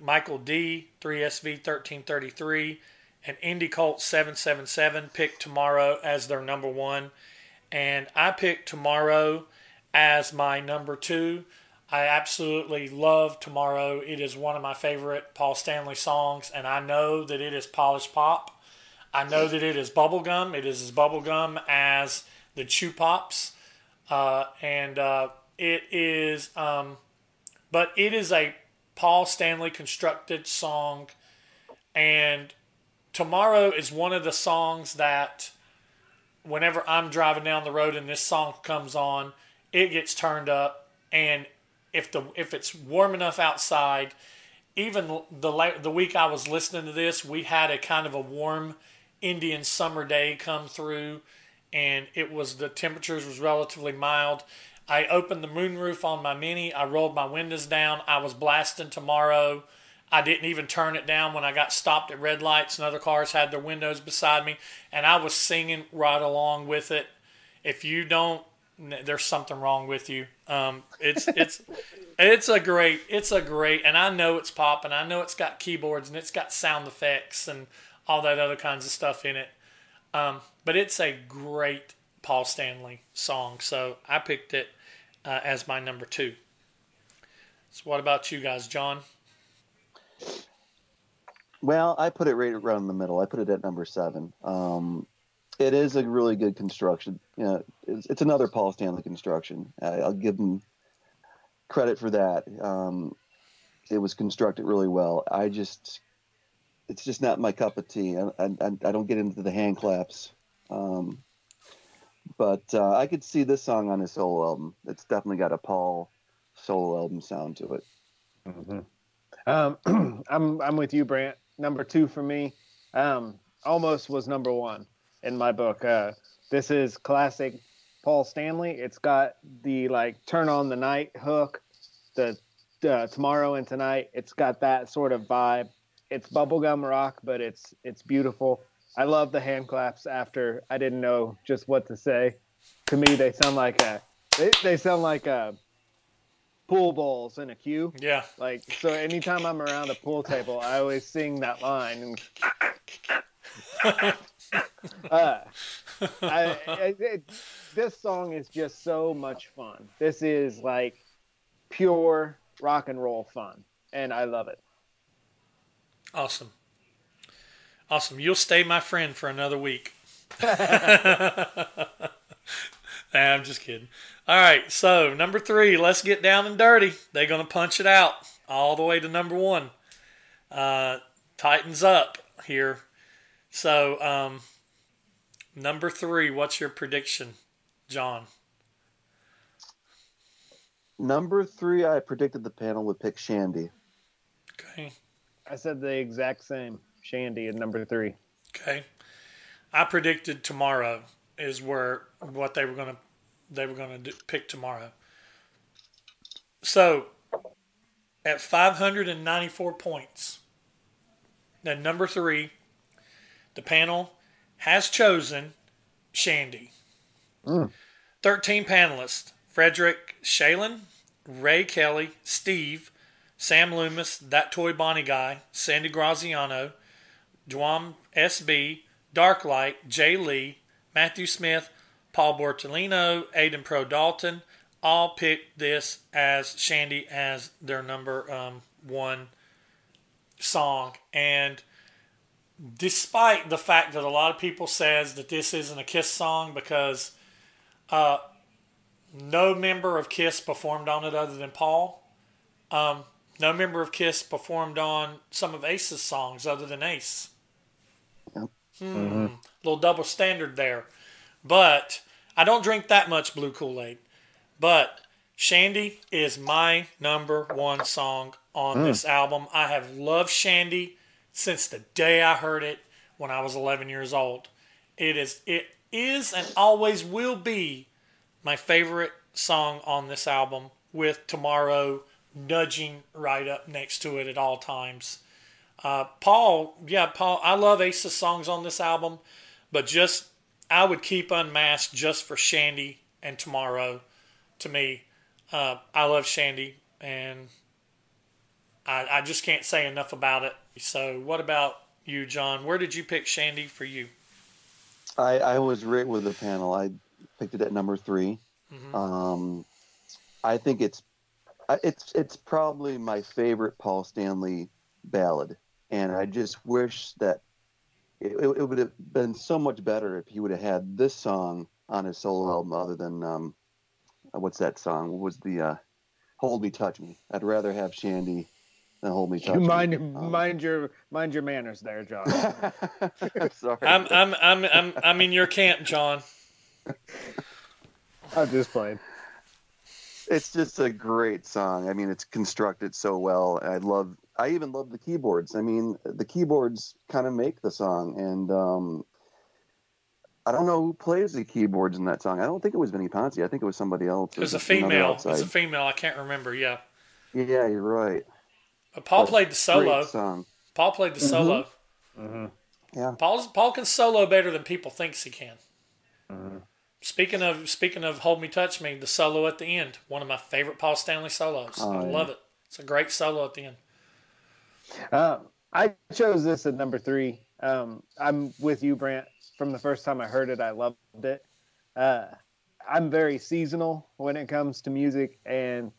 [SPEAKER 1] Michael D, 3SV 1333, and Indy Colt 777 picked tomorrow as their number one. and I picked Tomorrow as my number two. I absolutely love Tomorrow. It is one of my favorite Paul Stanley songs, and I know that it is polished pop. I know that it is bubblegum. It is as bubblegum as the Chu-Bops. Uh, and uh, it is, um, but it is a Paul Stanley constructed song. And Tomorrow is one of the songs that whenever I'm driving down the road and this song comes on, it gets turned up. And if the if it's warm enough outside, even the the week I was listening to this, we had a kind of a warm Indian summer day come through, and it was the temperatures was relatively mild. I opened the moonroof on my Mini. I rolled my windows down. I was blasting tomorrow. I didn't even turn it down when I got stopped at red lights and other cars had their windows beside me, and I was singing right along with it. If you don't, there's something wrong with you. Um, it's it's it's a great it's a great, and I know it's pop, and I know it's got keyboards and it's got sound effects and all that other kinds of stuff in it. Um, but it's a great Paul Stanley song, so I picked it uh, as my number two. So, what about you guys, John?
[SPEAKER 2] Well, I put it right around the middle. I put it at number seven. Um, it is a really good construction. You know, it's, it's another Paul Stanley construction. I, will give him credit for that. Um, it was constructed really well. I just, it's just not my cup of tea. I, I, I don't get into the hand claps. Um, but uh, I could see this song on his solo album. It's definitely got a Paul solo album sound to it.
[SPEAKER 3] Mm-hmm. Um, [clears throat] I'm I'm with you, Brant. Number two for me, um, almost was number one in my book. Uh, this is classic Paul Stanley. It's got the like turn on the night hook, the uh, tomorrow and tonight. It's got that sort of vibe. It's bubblegum rock, but it's it's beautiful. I love the hand claps after I didn't know just what to say. To me, they sound like a they, they sound like a pool balls in a queue.
[SPEAKER 1] Yeah.
[SPEAKER 3] Like so, anytime I'm around a pool table, I always sing that line. And [laughs] [laughs] uh, I, it, this song is just so much fun. This is like pure rock and roll fun, and I love it.
[SPEAKER 1] Awesome. Awesome. You'll stay my friend for another week. [laughs] Nah, I'm just kidding. All right, so number three, let's get down and dirty. They're going to punch it out all the way to number one. Uh, tightens up here. So, um, number three, what's your prediction, John?
[SPEAKER 2] Number three, I predicted the panel would pick Shandy.
[SPEAKER 1] Okay.
[SPEAKER 3] I said the exact same. Shandy at number three.
[SPEAKER 1] Okay. I predicted tomorrow is where what they were going to they were going to pick tomorrow. So at 594 points, then number three, the panel has chosen Shandy. Mm. 13 panelists Frederick Shalen, Ray Kelly, Steve, Sam Loomis, That Toy Bonnie Guy, Sandy Graziano, Dwam SB, Darklight, Jay Lee, Matthew Smith, Paul Bortolino, Aiden Pro Dalton, all picked this as Shandy as their number um, one song. And despite the fact that a lot of people says that this isn't a Kiss song because uh, no member of Kiss performed on it other than Paul. Um, no member of Kiss performed on some of Ace's songs other than Ace. Hmm, mm-hmm. Little double standard there. But I don't drink that much blue Kool Aid. But Shandy is my number one song on mm. this album. I have loved Shandy since the day I heard it when I was 11 years old. It is it is and always will be my favorite song on this album with Tomorrow nudging right up next to it at all times. Uh, Paul, yeah, Paul, I love Ace's songs on this album, but just I would keep Unmasked just for Shandy and Tomorrow. To me, uh, I love Shandy, and I, I just can't say enough about it. So, what about you, John? Where did you pick Shandy for you?
[SPEAKER 2] I, I was right with the panel. I picked it at number 3 mm-hmm. um, I think it's it's it's probably my favorite Paul Stanley ballad, and I just wish that it, it would have been so much better if he would have had this song on his solo album other than um, what's that song? What was the uh, "Hold Me, Touch Me"? I'd rather have Shandy than "Hold Me, Touch
[SPEAKER 3] you Mind um, mind your mind your manners there, John. [laughs]
[SPEAKER 2] I'm sorry.
[SPEAKER 1] I'm I'm I'm I'm I'm in your camp, John. [laughs]
[SPEAKER 3] I'm just playing.
[SPEAKER 2] It's just a great song. I mean, it's constructed so well. I love. I even love the keyboards. I mean, the keyboards kind of make the song, and um, I don't know who plays the keyboards in that song. I don't think it was Vini Poncia. I think it was somebody else.
[SPEAKER 1] It was a female. It was a female. I can't remember. Yeah.
[SPEAKER 2] Yeah, you're right.
[SPEAKER 1] But Paul but played the solo.
[SPEAKER 2] Song.
[SPEAKER 1] Paul played the mm-hmm. solo.
[SPEAKER 2] Mm-hmm. Yeah.
[SPEAKER 1] Paul's, Paul can solo better than people thinks he can. Mm-hmm. Speaking of speaking of hold me, touch me, the solo at the end, one of my favorite Paul Stanley solos. Oh, I yeah. love it. It's a great solo at the end.
[SPEAKER 3] Uh, I chose this at number three. Um, I'm with you, Brant. From the first time I heard it, I loved it. Uh, I'm very seasonal when it comes to music, and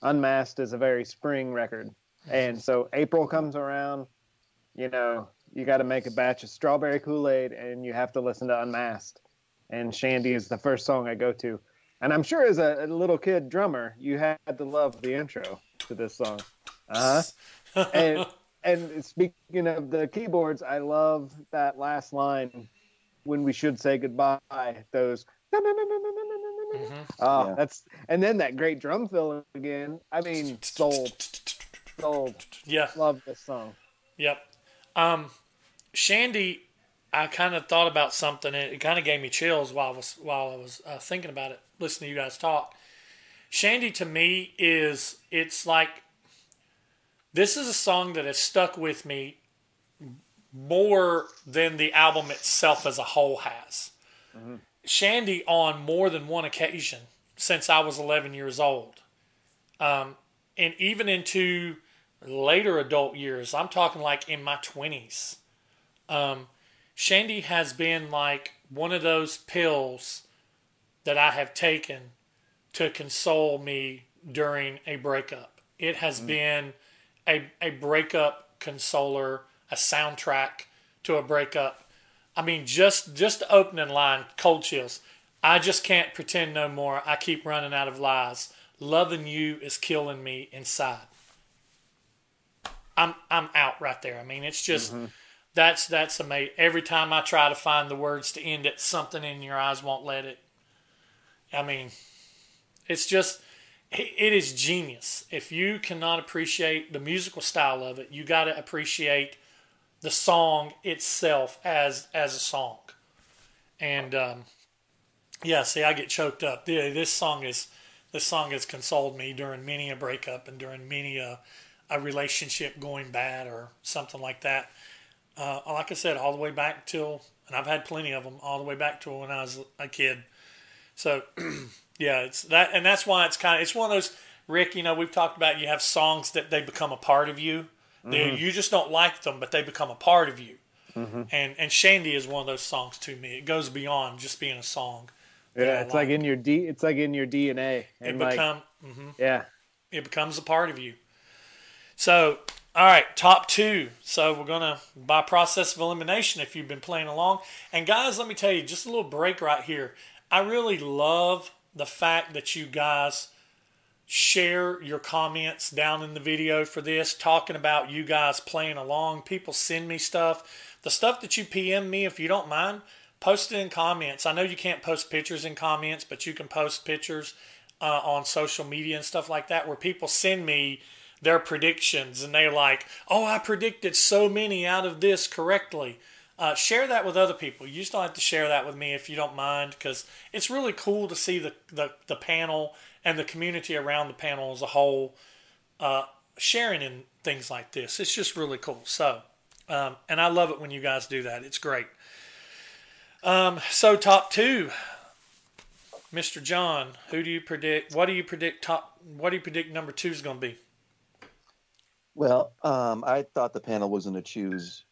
[SPEAKER 3] Unmasked is a very spring record. And so April comes around, you know, you got to make a batch of strawberry Kool Aid, and you have to listen to Unmasked. And Shandy is the first song I go to. And I'm sure as a, a little kid drummer, you had to love the intro to this song. Uh huh. and [laughs] and speaking of the keyboards, I love that last line when we should say goodbye. Those. Mm-hmm. Oh, yeah. that's and then that great drum fill again. I mean, sold, sold.
[SPEAKER 1] Yeah,
[SPEAKER 3] love this song.
[SPEAKER 1] Yep. Um, Shandy, I kind of thought about something. And it kind of gave me chills while I was while I was uh, thinking about it, listening to you guys talk. Shandy to me is it's like this is a song that has stuck with me more than the album itself as a whole has. Mm-hmm. Shandy on more than one occasion since I was 11 years old. Um, and even into later adult years, I'm talking like in my 20s. Um, Shandy has been like one of those pills that I have taken to console me during a breakup. It has mm-hmm. been a, a breakup consoler, a soundtrack to a breakup. I mean, just just the opening line, cold chills. I just can't pretend no more. I keep running out of lies. Loving you is killing me inside. I'm I'm out right there. I mean, it's just mm-hmm. that's that's amazing. Every time I try to find the words to end it, something in your eyes won't let it. I mean, it's just it is genius. If you cannot appreciate the musical style of it, you got to appreciate the song itself as as a song. And um, yeah, see, I get choked up. This song is this song has consoled me during many a breakup and during many a a relationship going bad or something like that. Uh, like I said, all the way back till, and I've had plenty of them, all the way back to when I was a kid. So [clears throat] Yeah, it's that, and that's why it's kind of it's one of those. Rick, you know, we've talked about you have songs that they become a part of you. Mm-hmm. You just don't like them, but they become a part of you. Mm-hmm. And and Shandy is one of those songs to me. It goes beyond just being a song.
[SPEAKER 3] Yeah, it's like. like. in your D. It's like in your DNA.
[SPEAKER 1] it become. mm-hmm.
[SPEAKER 3] Yeah.
[SPEAKER 1] It becomes a part of you. So, all right, top two. So we're gonna by process of elimination. If you've been playing along, and guys, let me tell you, just a little break right here. I really love the fact that you guys share your comments down in the video for this, talking about you guys playing along. People send me stuff. The stuff that you PM me, if you don't mind, post it in comments. I know you can't post pictures in comments, but you can post pictures uh, on social media and stuff like that where people send me their predictions and they're like, oh, I predicted so many out of this correctly. Uh, share that with other people. You just don't have to share that with me if you don't mind, because it's really cool to see the, the, the, panel and the community around the panel as a whole uh, sharing in things like this. It's just really cool. So, um, and I love it when you guys do that. It's great. Um, so, top two, Mr. John, who do you predict? What do you predict? Top? What do you predict number two is going to be?
[SPEAKER 2] Well, um, I thought the panel was going to choose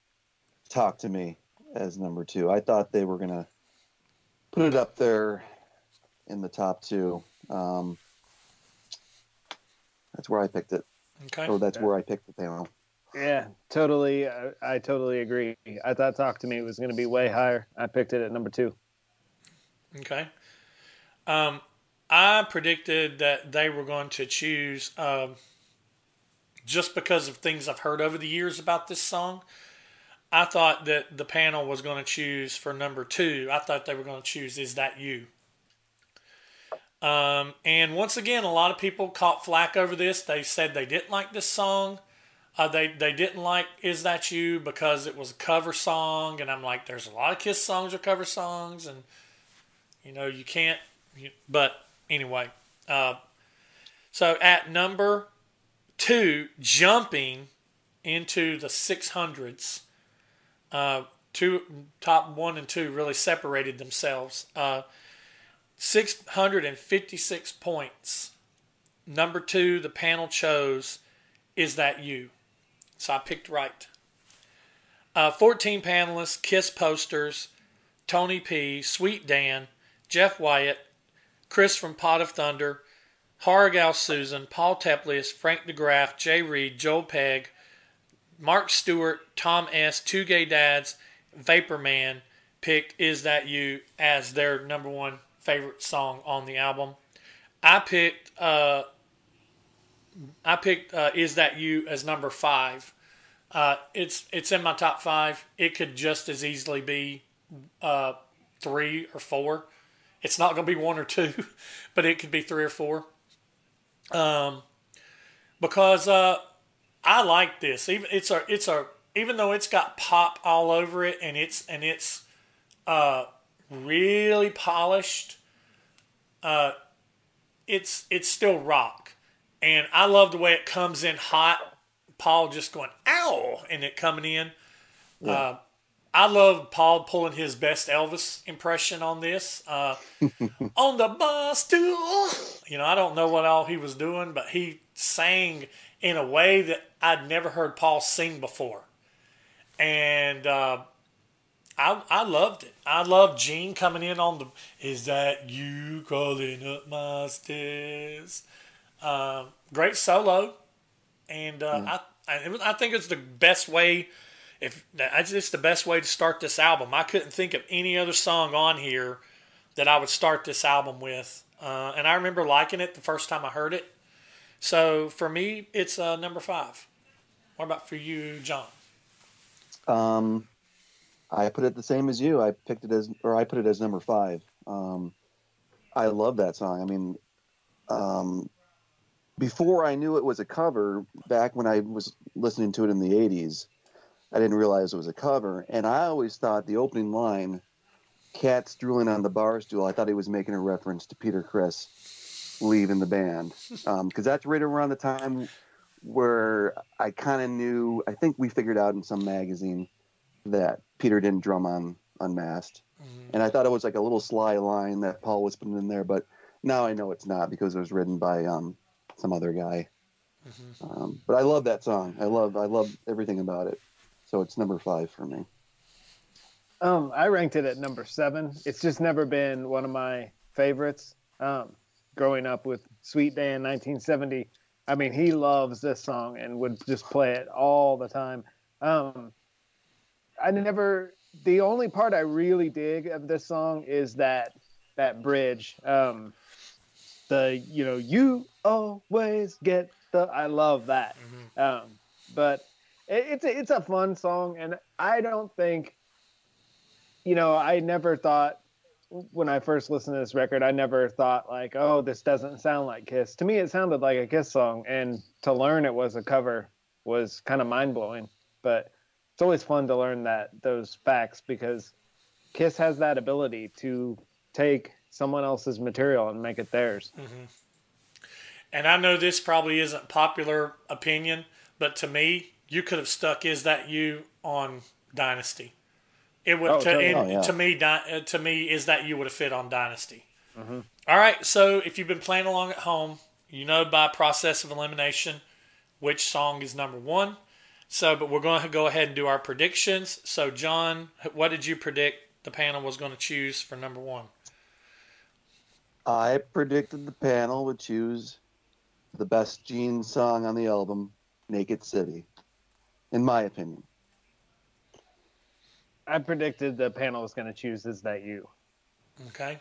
[SPEAKER 2] Talk to Me as number two. I thought they were going to put it up there in the top two. Um, that's where I picked it.
[SPEAKER 1] Okay.
[SPEAKER 2] Or that's where I picked the panel.
[SPEAKER 3] Yeah, totally. I, I totally agree. I thought Talk to Me was going to be way higher. I picked it at number two.
[SPEAKER 1] Okay. Um, I predicted that they were going to choose, um, just because of things I've heard over the years about this song. I thought that the panel was going to choose for number two. I thought they were going to choose "Is That You." Um, and once again, a lot of people caught flack over this. They said they didn't like this song. Uh, they they didn't like "Is That You" because it was a cover song, and I'm like, there's a lot of Kiss songs are cover songs, and you know you can't. You, but anyway, uh, so at number two, jumping into the 600s, uh, two top one and two really separated themselves. Uh, 656 points. Number two, the panel chose Is That You? So I picked right. Uh, 14 panelists, Kiss posters, Tony P., Sweet Dan, Jeff Wyatt, Chris from Pot of Thunder, Horrigal Susan, Paul Teplius, Frank DeGraff, Jay Reed, Joel Pegg, Mark Stewart, Tom S., Two Gay Dads, Vapor Man picked Is That You as their number one favorite song on the album. I picked uh, I picked uh, "Is That You" as number five. Uh, it's it's in my top five. It could just as easily be uh, three or four. It's not going to be one or two, [laughs] but it could be three or four. Um, because uh, I like this. Even it's a it's a even though it's got pop all over it and it's and it's uh, really polished. Uh, it's it's still rock, and I love the way it comes in hot. Paul just going ow, and it coming in. Yeah. Uh, I love Paul pulling his best Elvis impression on this. Uh, [laughs] on the bus stool, you know, I don't know what all he was doing, but he sang in a way that I'd never heard Paul sing before, and uh, I I loved it. I loved Gene coming in on the. Is that you crawling up my stairs? Uh, great solo, and uh, mm. I, I I think it's the best way. If that's it's the best way to start this album, I couldn't think of any other song on here that I would start this album with. Uh, and I remember liking it the first time I heard it. So for me, it's uh, number five. What about for you, John?
[SPEAKER 2] Um, I put it the same as you. I picked it as, or I put it as number five. Um, I love that song. I mean, um, before I knew it was a cover, back when I was listening to it in the '80s, I didn't realize it was a cover, and I always thought the opening line, "Cats drooling on the bar stool," I thought he was making a reference to Peter Criss leaving the band, because [laughs] um, that's right around the time where I kind of knew. I think we figured out in some magazine that Peter didn't drum on Unmasked. Mm-hmm. And I thought it was like a little sly line that Paul was putting in there, but now I know it's not because it was written by um, some other guy. Mm-hmm. Um, but I love that song. I love I love everything about it. So it's number five for me.
[SPEAKER 3] Um, I ranked it at number seven. It's just never been one of my favorites. Um, growing up with Sweet Dan 1970, I mean, he loves this song and would just play it all the time. Um, I never. The only part I really dig of this song is that that bridge. Um, the you know you always get the. I love that. Mm-hmm. Um, but it, it's a, it's a fun song, and I don't think. You know, I never thought when I first listened to this record, I never thought like, oh, this doesn't sound like Kiss. To me, it sounded like a Kiss song, and to learn it was a cover was kind of mind blowing. But it's always fun to learn that those facts because Kiss has that ability to take someone else's material and make it theirs.
[SPEAKER 1] Mm-hmm. And I know this probably isn't popular opinion, but to me, you could have stuck "Is That You" on Dynasty. It would oh, to, oh, yeah. to me uh, to me is that you would have fit on Dynasty. Mm-hmm. All right, so if you've been playing along at home, you know by process of elimination which song is number one. So, but we're going to go ahead and do our predictions. So, John, what did you predict the panel was going to choose for number one?
[SPEAKER 2] I predicted the panel would choose the best Gene song on the album, Naked City, in my opinion.
[SPEAKER 3] I predicted the panel was going to choose Is That You?
[SPEAKER 1] Okay.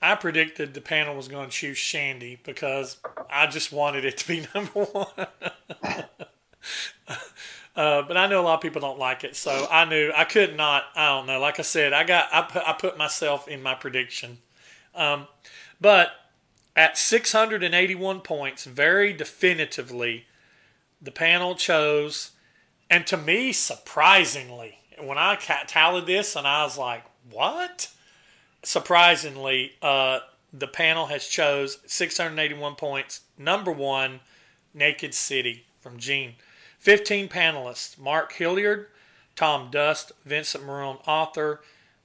[SPEAKER 1] I predicted the panel was going to choose Shandy because I just wanted it to be [laughs] number one. [laughs] uh, but I know a lot of people don't like it, so I knew I could not. I don't know. Like I said, I got I put I put myself in my prediction, um, but at 681 points, very definitively, the panel chose, and to me, surprisingly, when I tallied this, and I was like, "What?" Surprisingly, uh, the panel has chose 681 points. Number one, Naked City from Gene. 15 panelists: Mark Hilliard, Tom Dust, Vincent Maroon, author,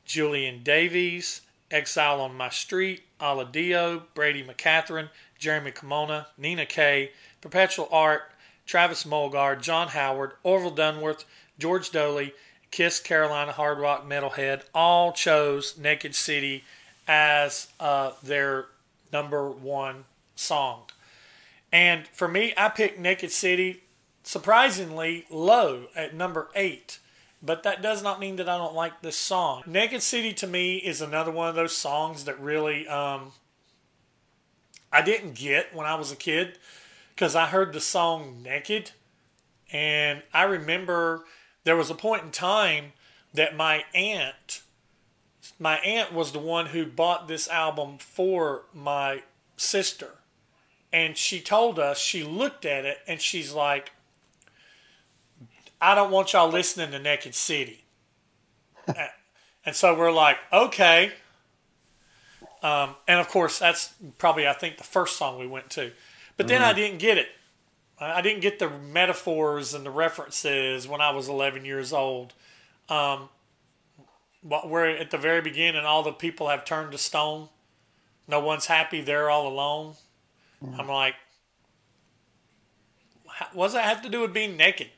[SPEAKER 1] Julian Davies, Exile on My Street, Aladio, Brady McCatherine, Jeremy Kimona, Nina Kay, Perpetual Art, Travis Mulgar, John Howard, Orville Dunworth, George Doley, Kiss Carolina Hard Rock Metalhead all chose Naked City as uh, their number one song. And for me, I picked Naked City surprisingly low at number eight. But that does not mean that I don't like this song. Naked City to me is another one of those songs that really um, I didn't get when I was a kid because I heard the song Naked. And I remember there was a point in time that my aunt, my aunt was the one who bought this album for my sister. And she told us, she looked at it and she's like, I don't want y'all listening to Naked City. and so we're like, okay. Um, and of course, that's probably, I think, the first song we went to. But then mm-hmm. I didn't get it. I didn't get the metaphors and the references when I was 11 years old. Um, where at the very beginning, all the people have turned to stone. No one's happy. They're all alone. Mm-hmm. I'm like, what does that have to do with being naked?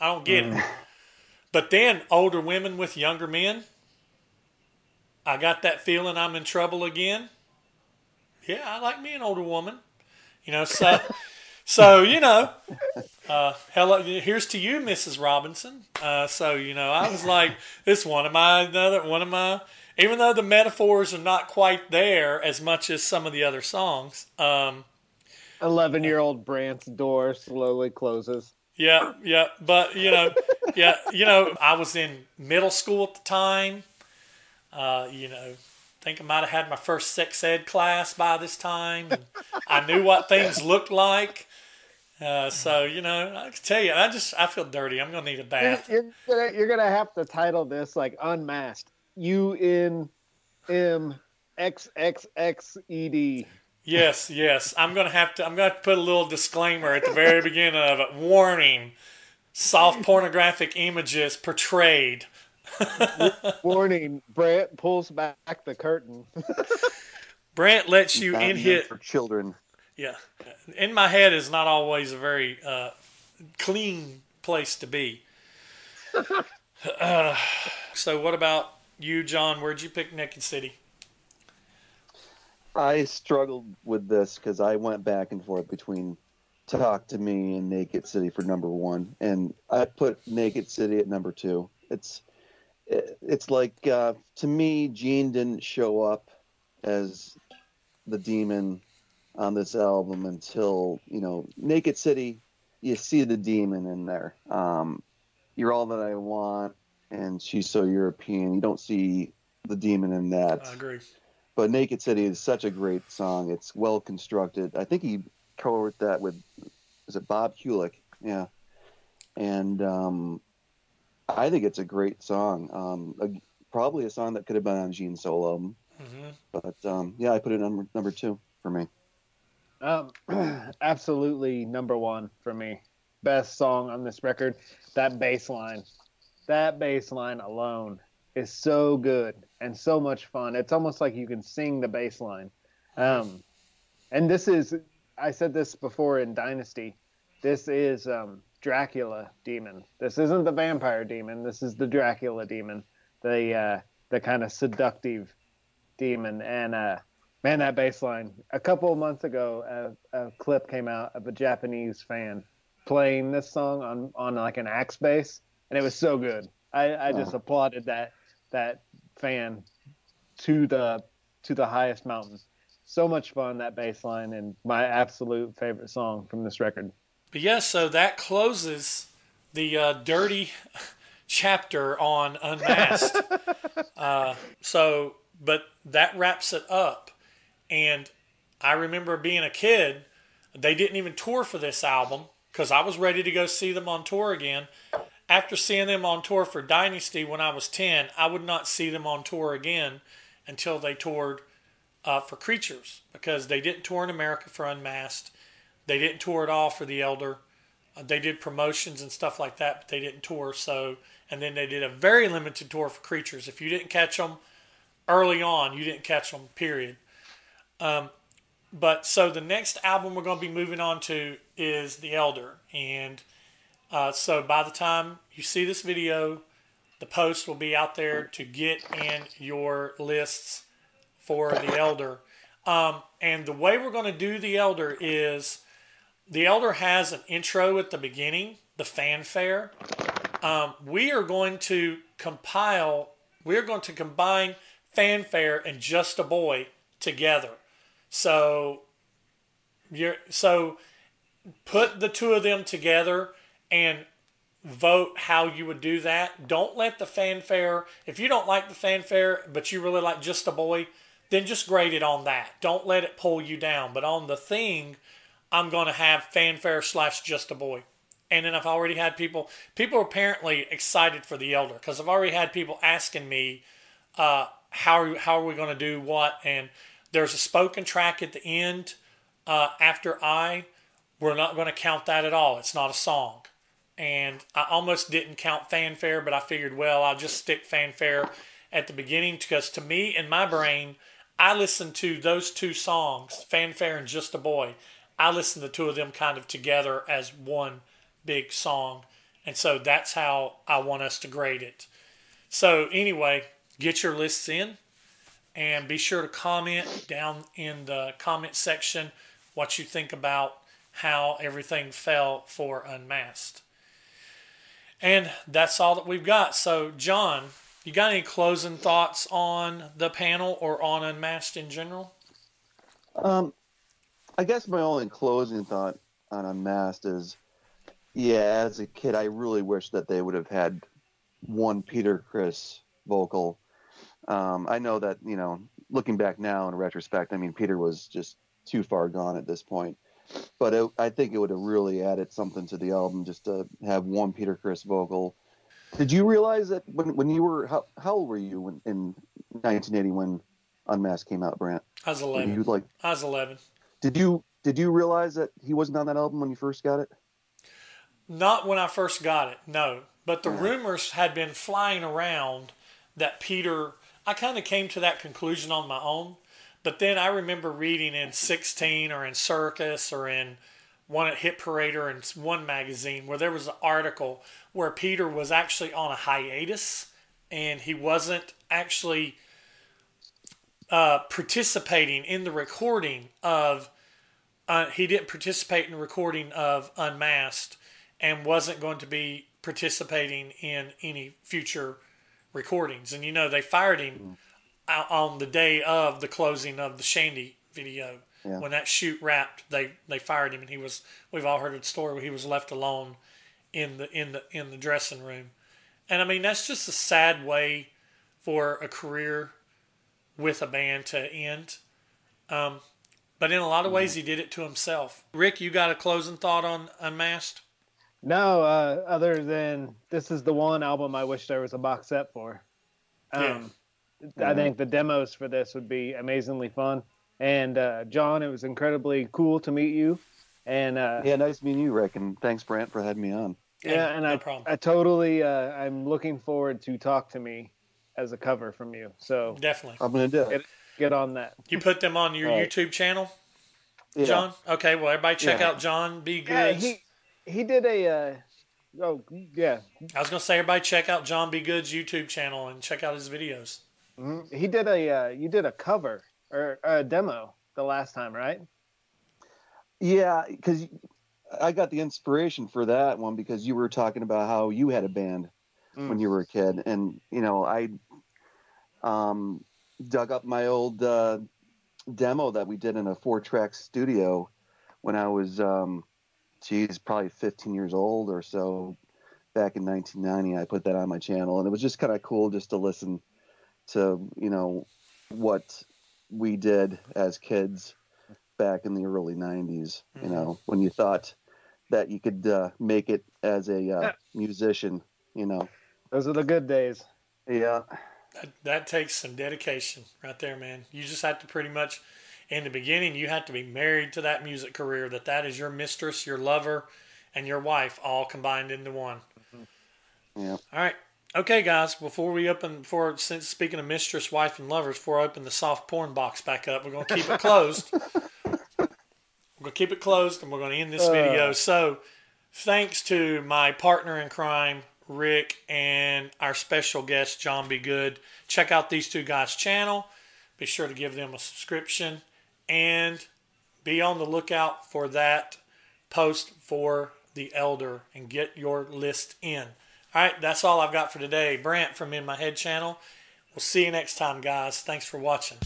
[SPEAKER 1] I don't get mm. it. But then older women with younger men, I got that feeling I'm in trouble again. Yeah, I like me an older woman. You know, so so you know, uh, hello, here's to you, Mrs. Robinson. Uh, so you know, I was like, this one of my another one of my. Even though the metaphors are not quite there as much as some of the other songs. Um,
[SPEAKER 3] Eleven-year-old Brant's door slowly closes.
[SPEAKER 1] Yeah, yeah, but you know, yeah, you know, I was in middle school at the time. Uh, you know, think I might have had my first sex ed class by this time. I knew what things looked like. Uh, so you know, I can tell you, I just I feel dirty. I'm gonna need a bath.
[SPEAKER 3] You're, you're, gonna, you're gonna have to title this like unmasked. U N M X X X E D.
[SPEAKER 1] Yes, yes. I'm gonna have to. I'm gonna have to put a little disclaimer at the very beginning of it. Warning: soft pornographic images portrayed.
[SPEAKER 3] Warning: Brant pulls back the curtain.
[SPEAKER 1] Brant lets you in his
[SPEAKER 2] for children.
[SPEAKER 1] Yeah, in my head is not always a very uh, clean place to be. [laughs] Uh, so, what about you, John? Where'd you pick Naked City?
[SPEAKER 2] I struggled with this because I went back and forth between Talk to Me and Naked City for number one, and I put Naked City at number two. It's it's like uh, to me, Gene didn't show up as the demon on this album until you know Naked City. You see the demon in there. Um, You're all that I want, and she's so European. You don't see the demon in that.
[SPEAKER 1] I agree.
[SPEAKER 2] But Naked City is such a great song. It's well constructed. I think he co-wrote that with is it Bob Kulick? Yeah. And um, I think it's a great song. Um, a, probably a song that could have been on Gene's solo album. Mm-hmm. But um, yeah, I put it number number two for me.
[SPEAKER 3] Um, [clears throat] absolutely number one for me. Best song on this record. That bass line, that bass line alone is so good and so much fun. It's almost like you can sing the bass line. Um, and this is, I said this before in Dynasty, this is um, Dracula demon. This isn't the vampire demon. This is the Dracula demon, the uh, the kind of seductive demon. And uh, Man, that bass line. A couple of months ago, a, a clip came out of a Japanese fan playing this song on, on like an axe bass, and it was so good. I, I just
[SPEAKER 2] Oh.
[SPEAKER 3] applauded that that fan to the to the highest mountain. So much fun that bass line, and my absolute favorite song from this record.
[SPEAKER 1] But yes, so that closes the uh, dirty [laughs] chapter on Unmasked. [laughs] uh, so, but that wraps it up. And I remember being a kid, they didn't even tour for this album because I was ready to go see them on tour again. After seeing them on tour for Dynasty when I was 10, I would not see them on tour again until they toured uh, for Creatures because they didn't tour in America for Unmasked. They didn't tour at all for The Elder. Uh, they did promotions and stuff like that, but they didn't tour. So, and then they did a very limited tour for Creatures. If you didn't catch them early on, you didn't catch them. Period. Um, but so the next album we're going to be moving on to is The Elder, and uh, so by the time you see this video, the post will be out there to get in your lists for The Elder. Um, and the way we're going to do The Elder is The Elder has an intro at the beginning, the fanfare. Um, we are going to compile, we're going to combine fanfare and Just a Boy together. So you're so put the two of them together and vote how you would do that. Don't let the fanfare, if you don't like the fanfare, but you really like just a boy, then just grade it on that. Don't let it pull you down. But on the thing, I'm going to have fanfare slash just a boy. And then I've already had people, people are apparently excited for the elder because I've already had people asking me, uh, how, are, how are we going to do what? And there's a spoken track at the end uh, after I. We're not going to count that at all. It's not a song and I almost didn't count fanfare, but I figured, well, I'll just stick fanfare at the beginning because to me, in my brain, I listen to those two songs, fanfare and just a boy. I listen to the two of them kind of together as one big song, and so that's how I want us to grade it. So anyway, get your lists in, and be sure to comment down in the comment section what you think about how everything fell for Unmasked. And that's all that we've got. So, John, you got any closing thoughts on the panel or on Unmasked in general?
[SPEAKER 2] Um, I guess my only closing thought on Unmasked is, yeah, as a kid, I really wish that they would have had one Peter Criss vocal. Um, I know that you know, looking back now in retrospect, I mean, Peter was just too far gone at this point. But it, I think it would have really added something to the album just to have one Peter Criss vocal. Did you realize that when, when you were how, how old were you when, in 1980 when Unmasked came out, Brant?
[SPEAKER 1] I was 11.
[SPEAKER 2] You like
[SPEAKER 1] I was 11.
[SPEAKER 2] Did you did you realize that he wasn't on that album when you first got it?
[SPEAKER 1] Not when I first got it, no. But the rumors had been flying around that Peter. I kind of came to that conclusion on my own. But then I remember reading in 16 or in Circus or in one at Hit Parade or in one magazine where there was an article where Peter was actually on a hiatus and he wasn't actually uh, participating in the recording of. Uh, he didn't participate in the recording of Unmasked and wasn't going to be participating in any future recordings. And you know, they fired him out on the day of the closing of the Shandy video.
[SPEAKER 2] Yeah.
[SPEAKER 1] When that shoot wrapped, they they fired him, and he was. We've all heard the story where he was left alone in the in the in the dressing room. And I mean, that's just a sad way for a career with a band to end. Um, but in a lot of ways, he did it to himself. Rick, you got a closing thought on Unmasked?
[SPEAKER 3] No, uh, other than this is the one album I wish there was a box set for. Um, I think the demos for this would be amazingly fun. And uh, John, it was incredibly cool to meet you. And uh,
[SPEAKER 2] Yeah, nice meeting you, Rick, and thanks, Brant, for having me on.
[SPEAKER 3] yeah, and
[SPEAKER 1] no
[SPEAKER 3] I,
[SPEAKER 1] problem.
[SPEAKER 3] I totally, uh, I'm looking forward to talk to me as a cover from you. So
[SPEAKER 1] Definitely.
[SPEAKER 2] I'm gonna do it.
[SPEAKER 3] Get- get on that.
[SPEAKER 1] You put them on your
[SPEAKER 2] Right.
[SPEAKER 1] YouTube channel,
[SPEAKER 2] Yeah.
[SPEAKER 1] John? Okay, well, everybody check
[SPEAKER 2] Yeah.
[SPEAKER 1] out John B.
[SPEAKER 3] Yeah, he he did a. Uh, oh yeah,
[SPEAKER 1] I was going to say, everybody check out John B. Goods' YouTube channel and check out his videos.
[SPEAKER 3] Mhm. he did a. Uh, you did a cover or a demo the last time, right?
[SPEAKER 2] Yeah, because I got the inspiration for that one because you were talking about how you had a band
[SPEAKER 3] Mm.
[SPEAKER 2] when you were a kid, and you know I um, dug up my old uh, demo that we did in a four-track studio when I was, um, geez, probably 15 years old or so. Back in 1990, I put that on my channel, and it was just kind of cool just to listen to, you know, what we did as kids back in the early 90s. You
[SPEAKER 1] Mhm.
[SPEAKER 2] know, when you thought that you could uh, make it as a uh, musician. You know,
[SPEAKER 3] Those are the good days.
[SPEAKER 2] yeah,
[SPEAKER 1] That, that takes some dedication right there, man. You just have to pretty much, in the beginning, you have to be married to that music career. That that is your mistress, your lover, and your wife all combined into one. Mm-hmm.
[SPEAKER 2] yeah.
[SPEAKER 1] All right. Okay, guys. Before we open, before since speaking of mistress, wife, and lovers, before I open the soft porn box back up, we're gonna keep it closed. [laughs] we're gonna keep it closed, and we're gonna end this uh. video. So, thanks to my partner in crime, Rick, and our special guest, John B. Good. Check out these two guys' channel. Be sure to give them a subscription, and be on the lookout for that post for the elder and get your list in. All right, that's all I've got for today. Brant from In My Head channel. We'll see you next time, guys. Thanks for watching.